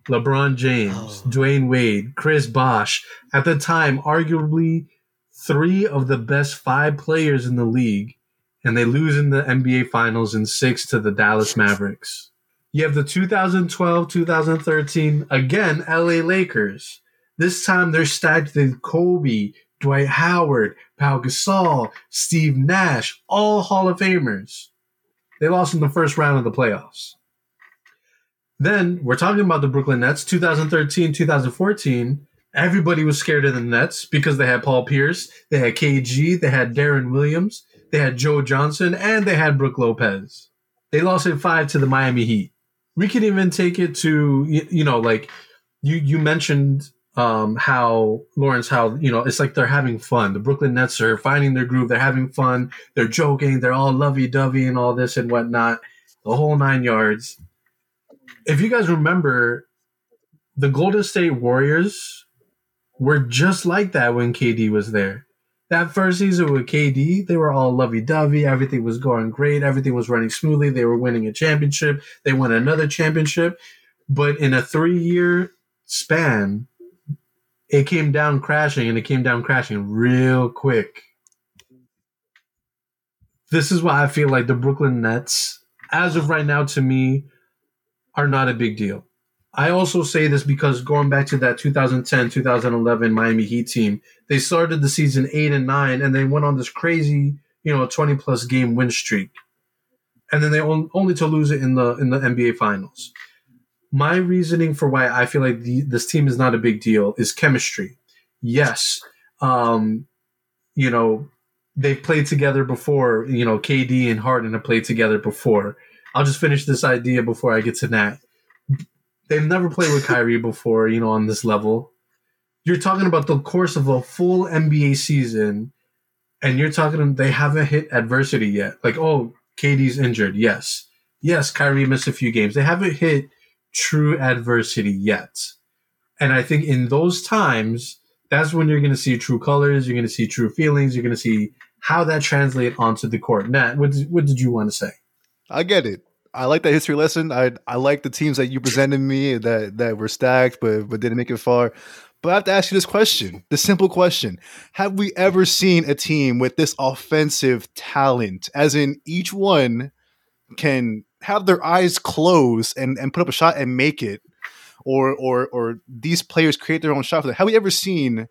LeBron James, oh. Dwyane Wade, Chris Bosh. At the time, arguably three of the best five players in the league, and they lose in the NBA Finals in six to the Dallas Mavericks. You have the 2012 2013, again, LA Lakers. This time they're stacked with Kobe, Dwight Howard, Pau Gasol, Steve Nash, all Hall of Famers. They lost in the first round of the playoffs. Then we're talking about the Brooklyn Nets, 2013, 2014. Everybody was scared of the Nets because they had Paul Pierce, they had KG, they had Deron Williams, they had Joe Johnson, and they had Brook Lopez. They lost in five to the Miami Heat. We could even take it to you know like you you mentioned um, how Lawrence, how you know, it's like they're having fun. The Brooklyn Nets are finding their groove. They're having fun. They're joking. They're all lovey dovey and all this and whatnot. The whole nine yards. If you guys remember, the Golden State Warriors were just like that when KD was there. That first season with KD, they were all lovey dovey. Everything was going great. Everything was running smoothly. They were winning a championship. They won another championship. But in a three year span, it came down crashing and it came down crashing real quick. This is why I feel like the Brooklyn Nets, as of right now, to me, are not a big deal. I also say this because going back to that 2010 2011 Miami Heat team, they started the season 8 and 9 and they went on this crazy, you know, 20 plus game win streak. And then they only to lose it in the in the NBA finals my reasoning for why I feel like the, this team is not a big deal is chemistry. Yes, um, you know they've played together before. You know KD and Harden have played together before. I'll just finish this idea before I get to that. They've never played with Kyrie before. You know on this level. You're talking about the course of a full NBA season, and you're talking they haven't hit adversity yet. Like oh, KD's injured. Yes, yes, Kyrie missed a few games. They haven't hit true adversity yet. And I think in those times, that's when you're going to see true colors, you're going to see true feelings, you're going to see how that translate onto the court. Nat, what did, what did you want to say? I get it. I like that history lesson. I I like the teams that you presented me that that were stacked but but didn't make it far. But I have to ask you this question, the simple question. Have we ever seen a team with this offensive talent? As in each one can have their eyes closed and, and put up a shot and make it, or or or these players create their own shot for them. Have we ever seen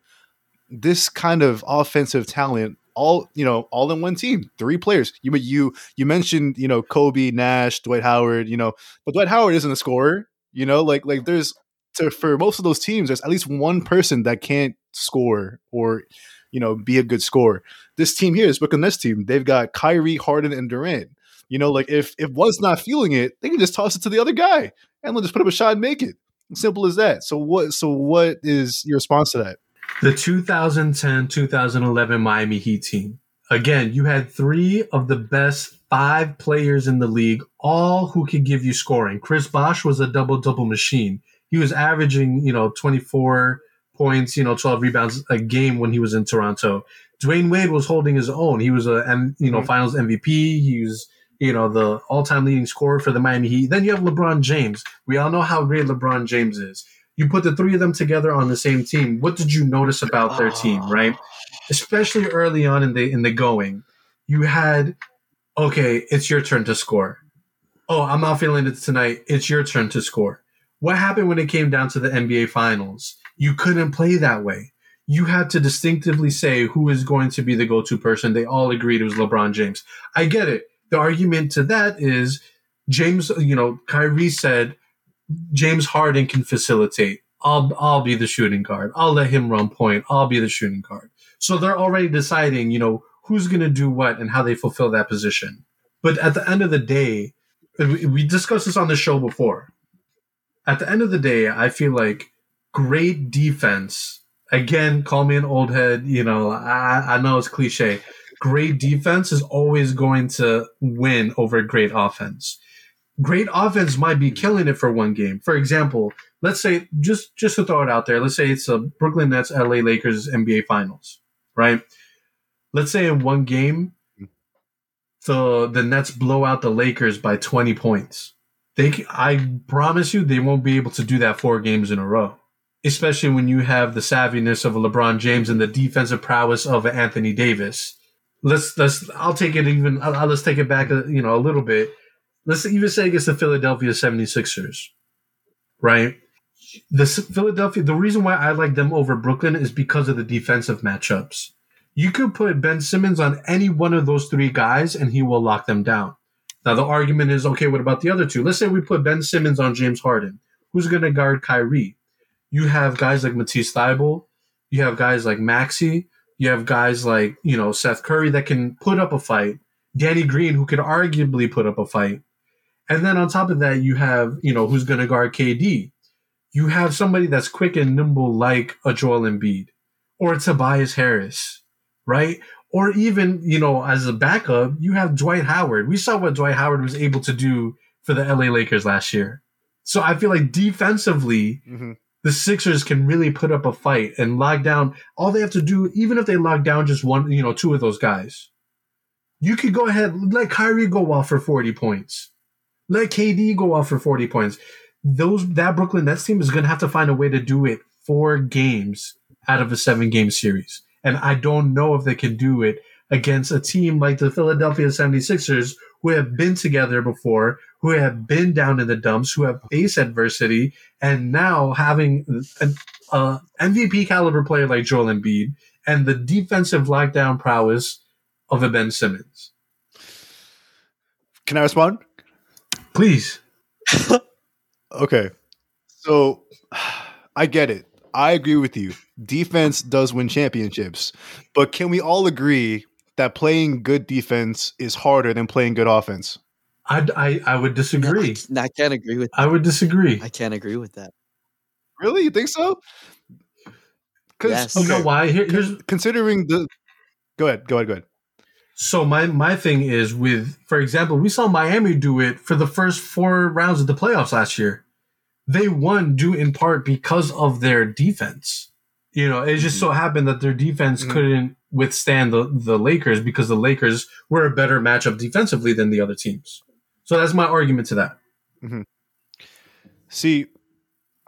this kind of offensive talent all you know all in one team? Three players. You you you mentioned you know Kobe, Nash, Dwight Howard. You know, but Dwight Howard isn't a scorer. You know, like like there's to, for most of those teams, there's at least one person that can't score or you know be a good scorer. This team here is Brooklyn Nets team. They've got Kyrie, Harden, and Durant. You know, like if if one's not feeling it, they can just toss it to the other guy and they'll just put up a shot and make it. Simple as that. So what so what is your response to that? The 2010-2011 Miami Heat team. Again, you had three of the best five players in the league, all who could give you scoring. Chris Bosh was a double double machine. He was averaging, you know, 24 points, you know, 12 rebounds a game when he was in Toronto. Dwyane Wade was holding his own. He was a, you know, mm-hmm. finals MVP. He was you know, the all-time leading scorer for the Miami Heat. Then you have LeBron James. We all know how great LeBron James is. You put the three of them together on the same team. What did you notice about their team, oh, right? Especially early on in the in the going, you had okay, it's your turn to score. Oh, I'm not feeling it tonight. It's your turn to score. What happened when it came down to the NBA finals? You couldn't play that way. You had to distinctively say who is going to be the go-to person. They all agreed it was LeBron James. I get it the argument to that is James, you know, Kyrie said James Harden can facilitate. I'll I'll be the shooting guard. I'll let him run point. I'll be the shooting guard. So they're already deciding, you know, who's going to do what and how they fulfill that position. But at the end of the day, we discussed this on the show before. At the end of the day, I feel like great defense. Again, call me an old head. You know, I, I know it's cliche, great defense is always going to win over great offense. Great offense might be killing it for one game. For example, let's say just just to throw it out there, let's say it's a Brooklyn Nets LA Lakers NBA Finals, right? Let's say in one game the the Nets blow out the Lakers by 20 points. They I promise you they won't be able to do that four games in a row. Especially when you have the savviness of a LeBron James and the defensive prowess of Anthony Davis let's let's I'll take it even I'll, let's take it back a, you know a little bit. Let's even say against the Philadelphia 76ers. Right? The Philadelphia the reason why I like them over Brooklyn is because of the defensive matchups. You could put Ben Simmons on any one of those three guys and he will lock them down. Now the argument is okay. What about the other two? Let's say we put Ben Simmons on James Harden. Who's going to guard Kyrie? You have guys like Matisse Thybulle. You have guys like Maxey. You have guys like you know Seth Curry that can put up a fight. Danny Green, who could arguably put up a fight. And then on top of that, you have you know who's going to guard KD. You have somebody that's quick and nimble like a Joel Embiid or Tobias Harris, right? Or even, you know, as a backup, you have Dwight Howard. We saw what Dwight Howard was able to do for the LA Lakers last year. So I feel like defensively, mm-hmm. The Sixers can really put up a fight and lock down. All they have to do, even if they lock down just one, you know, two of those guys, you could go ahead, let Kyrie go off for 40 points. Let KD go off for 40 points. Those that Brooklyn Nets team is going to have to find a way to do it four games out of a seven game series. And I don't know if they can do it against a team like the Philadelphia 76ers who have been together before, who have been down in the dumps, who have faced adversity, and now having an uh, MVP caliber player like Joel Embiid and the defensive lockdown prowess of a Ben Simmons. Can I respond? Please. okay. So I get it. I agree with you. Defense does win championships, but can we all agree that playing good defense is harder than playing good offense? I, I, I would disagree. No, I, I, can't agree with. That. I would disagree. I can't agree with that. Really, you think so? Because yes. okay. you know why? Here, here's considering the. Go ahead. Go ahead. Go ahead. So my my thing is with, for example, we saw Miami do it for the first four rounds of the playoffs last year they won due in part because of their defense. You know, it just mm-hmm. so happened that their defense mm-hmm. couldn't withstand the, the Lakers because the Lakers were a better matchup defensively than the other teams. So that's my argument to that. Mm-hmm. See,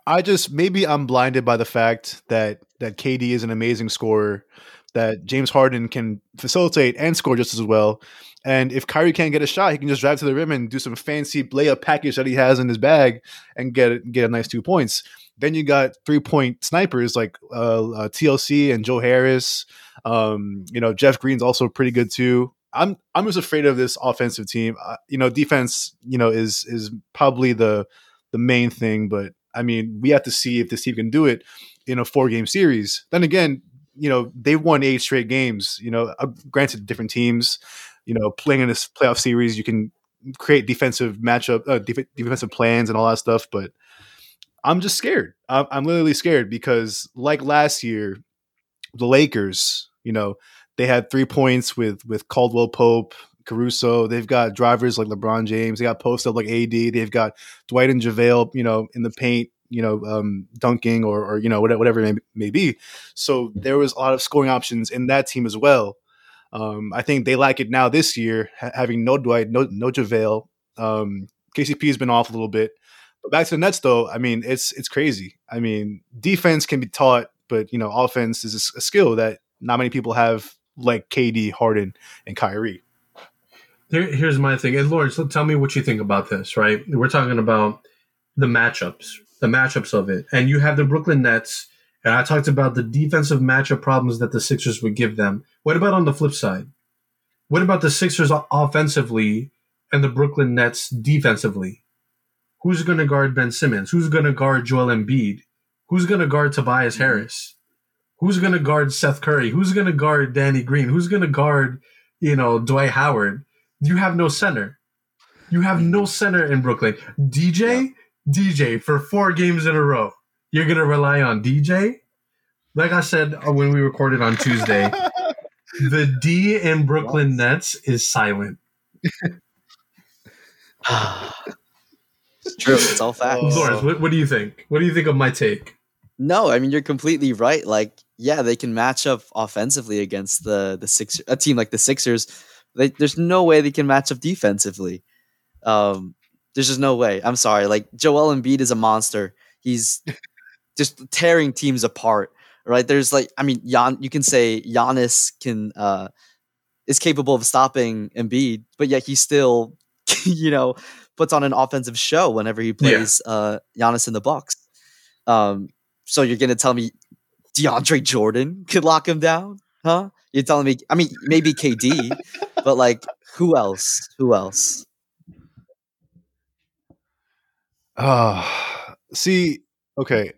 I just maybe I'm blinded by the fact that that KD is an amazing scorer, that James Harden can facilitate and score just as well, and if Kyrie can't get a shot, he can just drive to the rim and do some fancy layup package that he has in his bag and get get a nice two points. Then you got three point snipers like uh, uh, TLC and Joe Harris. Um, you know, Jeff Green's also pretty good too. I'm I'm just afraid of this offensive team. Uh, you know, defense, you know, is is probably the the main thing, but I mean, we have to see if this team can do it in a four game series. Then again, you know, they've won eight straight games. You know, uh, granted, different teams you know, playing in this playoff series, you can create defensive matchup, uh, def- defensive plans, and all that stuff. But I'm just scared. I'm, I'm literally scared because, like last year, the Lakers, you know, they had three points with with Caldwell Pope, Caruso. They've got drivers like LeBron James. They got post up like AD. They've got Dwight and JaVale, you know, in the paint, you know, um, dunking or, or you know whatever, whatever it may, may be. So there was a lot of scoring options in that team as well. Um, I think they like it now this year, ha- having no Dwight, no no JaVale. Um, KCP has been off a little bit. But back to the Nets, though, I mean, it's it's crazy. I mean, defense can be taught, but you know, offense is a, a skill that not many people have, like KD, Harden, and Kyrie. Here, here's my thing, and Lawrence, tell me what you think about this. Right, we're talking about the matchups, the matchups of it, and you have the Brooklyn Nets and I talked about the defensive matchup problems that the Sixers would give them. What about on the flip side? What about the Sixers offensively and the Brooklyn Nets defensively? Who's going to guard Ben Simmons? Who's going to guard Joel Embiid? Who's going to guard Tobias. Harris? Who's going to guard Seth Curry? Who's going to guard Danny Green? Who's going to guard, you know, Dwight Howard? You have no center. You have no center in Brooklyn. DJ, yeah. DJ for four games in a row you're gonna rely on DJ. Like I said uh, when we recorded on Tuesday, the D in Brooklyn Nets is silent. it's true. It's all facts. Lawrence, what, what do you think? What do you think of my take? No, I mean you're completely right. Like, yeah, they can match up offensively against the the six a team like the Sixers. They, there's no way they can match up defensively. Um, there's just no way. I'm sorry. Like Joel Embiid is a monster. He's just tearing teams apart. Right? There's like, I mean, Jan, you can say Giannis can uh, is capable of stopping Embiid, but yet he still, you know, puts on an offensive show whenever he plays yeah. uh, Giannis in the box. Um, so you're gonna tell me DeAndre Jordan could lock him down, huh? You're telling me? I mean, maybe KD, but like, who else? Who else? Uh, see, okay,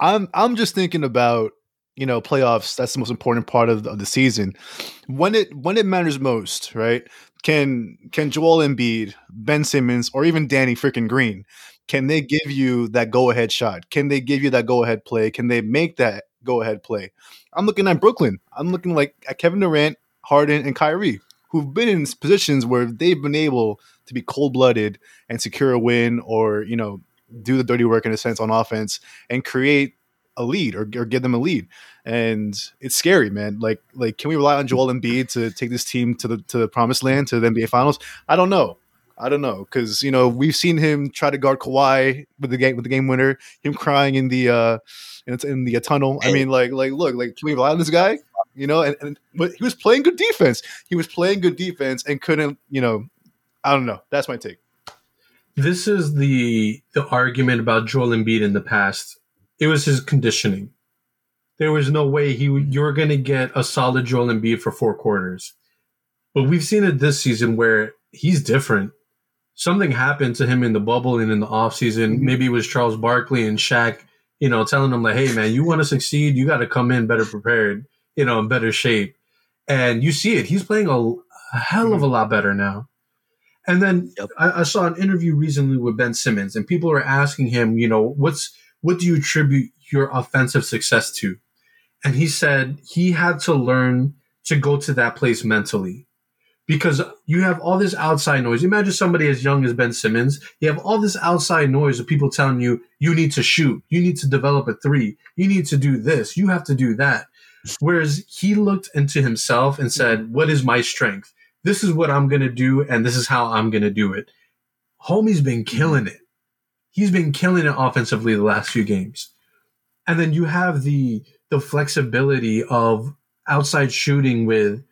I'm I'm just thinking about you know playoffs. That's the most important part of, of the season. When it when it matters most, right? Can can Joel Embiid, Ben Simmons, or even Danny freaking Green, can they give you that go ahead shot? Can they give you that go ahead play? Can they make that go ahead play? I'm looking at Brooklyn. I'm looking like at Kevin Durant, Harden, and Kyrie, who've been in positions where they've been able to be cold blooded and secure a win, or you know, do the dirty work in a sense on offense and create a lead or, or give them a lead. And it's scary, man. Like, like, can we rely on Joel Embiid to take this team to the to the promised land to the NBA Finals? I don't know. I don't know because you know we've seen him try to guard Kawhi with the game with the game winner, him crying in the uh in, in the uh, tunnel. I mean, like like look, like can we rely on this guy? You know, and, and but he was playing good defense. He was playing good defense and couldn't, you know, I don't know. That's my take. This is the the argument about Joel Embiid in the past. It was his conditioning. There was no way he you were going to get a solid Joel Embiid for four quarters. But we've seen it this season where he's different something happened to him in the bubble and in the offseason. Mm-hmm. Maybe it was Charles Barkley and Shaq, you know, telling him like, hey man, you want to succeed, you got to come in better prepared, you know, in better shape. And you see it. He's playing a, a hell of a lot better now. And then yep. I, I, saw an interview recently with Ben Simmons, and people were asking him, you know, what's what do you attribute your offensive success to? And he said he had to learn to go to that place mentally because you have all this outside noise. Imagine somebody as young as Ben Simmons. You have all this outside noise of people telling you, you need to shoot, you need to develop a three, you need to do this, you have to do that. Whereas he looked into himself and said, What is my strength? This is what I'm going to do, and this is how I'm going to do it. Homie's been killing it. He's been killing it offensively the last few games. And then you have the the flexibility of outside shooting with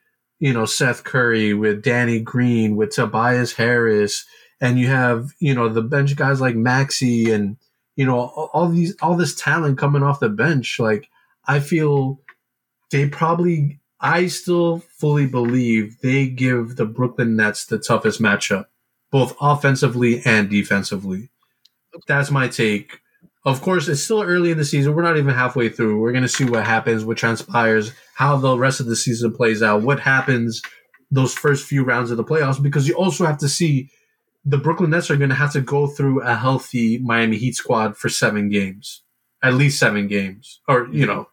you know, Seth Curry, with Danny Green, with Tobias Harris, and you have, you know, the bench guys like Maxey and, you know, all these, all this talent coming off the bench. Like, I feel they probably, I still fully believe they give the Brooklyn Nets the toughest matchup, both offensively and defensively. That's my take of course, it's still early in the season. We're not even halfway through. We're going to see what happens, what transpires, how the rest of the season plays out, what happens those first few rounds of the playoffs, because you also have to see the Brooklyn Nets are going to have to go through a healthy Miami Heat squad for seven games, at least seven games, or, you know,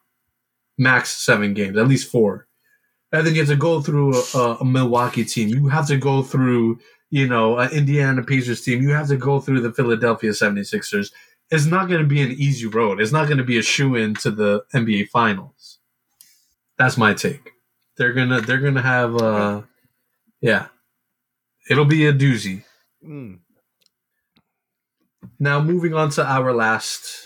max seven games, at least four. And then you have to go through a, a Milwaukee team. You have to go through, you know, an Indiana Pacers team. You have to go through the Philadelphia 76ers it's not going to be an easy road. It's not going to be a shoe in to the NBA Finals. That's my take. They're gonna they're gonna have uh yeah, it'll be a doozy. Mm. Now moving on to our last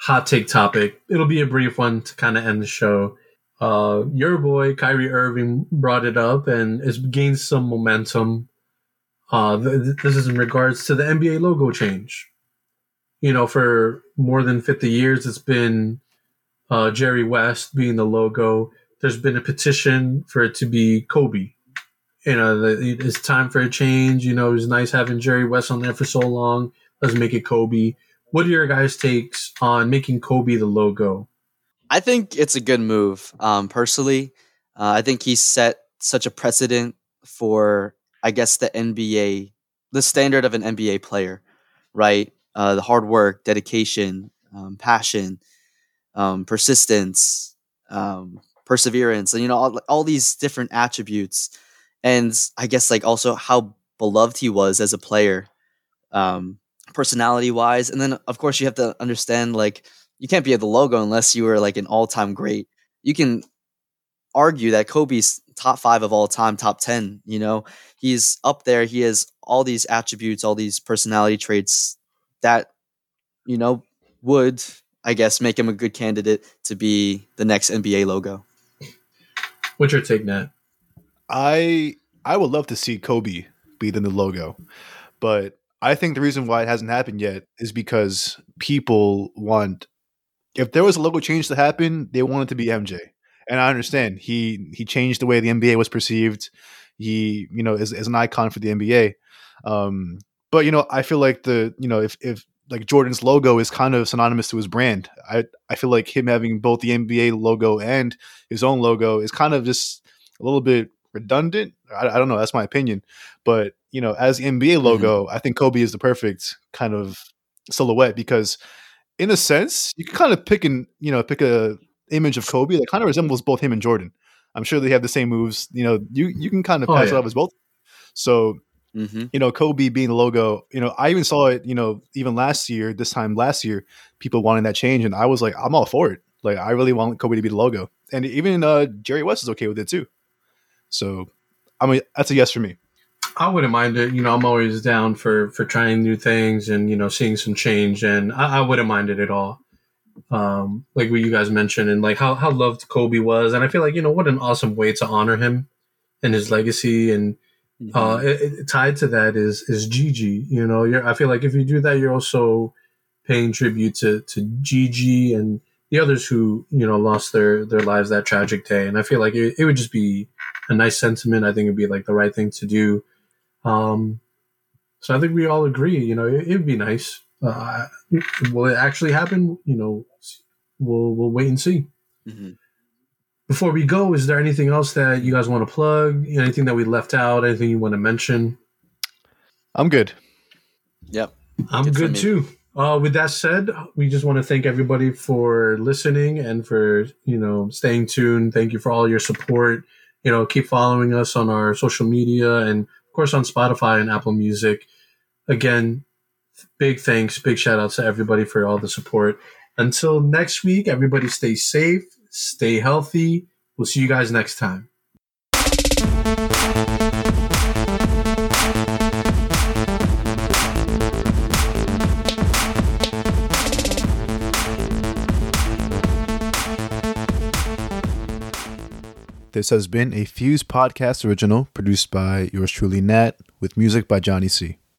hot take topic. It'll be a brief one to kind of end the show. Uh, your boy Kyrie Irving brought it up and it's gained some momentum. Uh, th- this is in regards to the NBA logo change you know, for more than 50 years, it's been uh, Jerry West being the logo. There's been a petition for it to be Kobe. You know, it's time for a change. You know, it was nice having Jerry West on there for so long. Let's make it Kobe. What are your guys' takes on making Kobe the logo? I think it's a good move. Um, personally, uh, I think he set such a precedent for, I guess, the NBA, the standard of an NBA player, right? Uh, the hard work, dedication, um, passion, um, persistence, um, perseverance, and you know all, all these different attributes, and I guess like also how beloved he was as a player, um, personality wise, and then of course you have to understand like you can't be at the logo unless you were like an all time great. You can argue that Kobe's top five of all time, top 10. You know, he's up there. He has all these attributes, all these personality traits that you know would I guess make him a good candidate to be the next NBA logo. What's your take, Nat? I I would love to see Kobe be the new logo, but I think the reason why it hasn't happened yet is because people want. If there was a logo change to happen, they want it to be MJ, and I understand he he changed the way the NBA was perceived. He you know is, is an icon for the NBA. Um, but you know, I feel like the you know if if like Jordan's logo is kind of synonymous to his brand. I I feel like him having both the NBA logo and his own logo is kind of just a little bit redundant. I, I don't know. That's my opinion. But you know, as NBA logo, mm-hmm. I think Kobe is the perfect kind of silhouette because, in a sense, you can kind of pick and you know pick a image of Kobe that kind of resembles both him and Jordan. I'm sure they have the same moves. You know, you you can kind of Oh, pass yeah. it off as both. So hmm you know, Kobe being the logo, you know, I even saw it, you know, even last year, this time last year, people wanting that change. And I was like, I'm all for it. Like, I really want Kobe to be the logo. And even uh, Jerry West is okay with it too. So, I mean, that's a yes for me. I wouldn't mind it. You know, I'm always down for for trying new things and you know seeing some change, and I, I wouldn't mind it at all. Um, like what you guys mentioned, and like how how loved Kobe was, and I feel like you know what an awesome way to honor him and his legacy, and uh, it, it, tied to that is is Gigi. You know, you're, I feel like if you do that, you're also paying tribute to to Gigi and the others who you know lost their their lives that tragic day. And I feel like it, it would just be a nice sentiment. I think it'd be like the right thing to do. Um, so I think we all agree. You know, it, it'd be nice. Uh, will it actually happen? You know, we'll we'll wait and see. Mhm. Before we go, is there anything else that you guys want to plug? Anything that we left out? Anything you want to mention? I'm good. Yep. I'm Good good too. Uh, with that said, we just want to thank everybody for listening and for you know staying tuned. Thank you for all your support. You know, keep following us on our social media and of course on Spotify and Apple Music. Again, big thanks, big shout out to everybody for all the support. Until next week, everybody stay safe, stay healthy. We'll see you guys next time. This has been a Fuse Podcast original produced by yours truly, Nat, with music by Johnny C.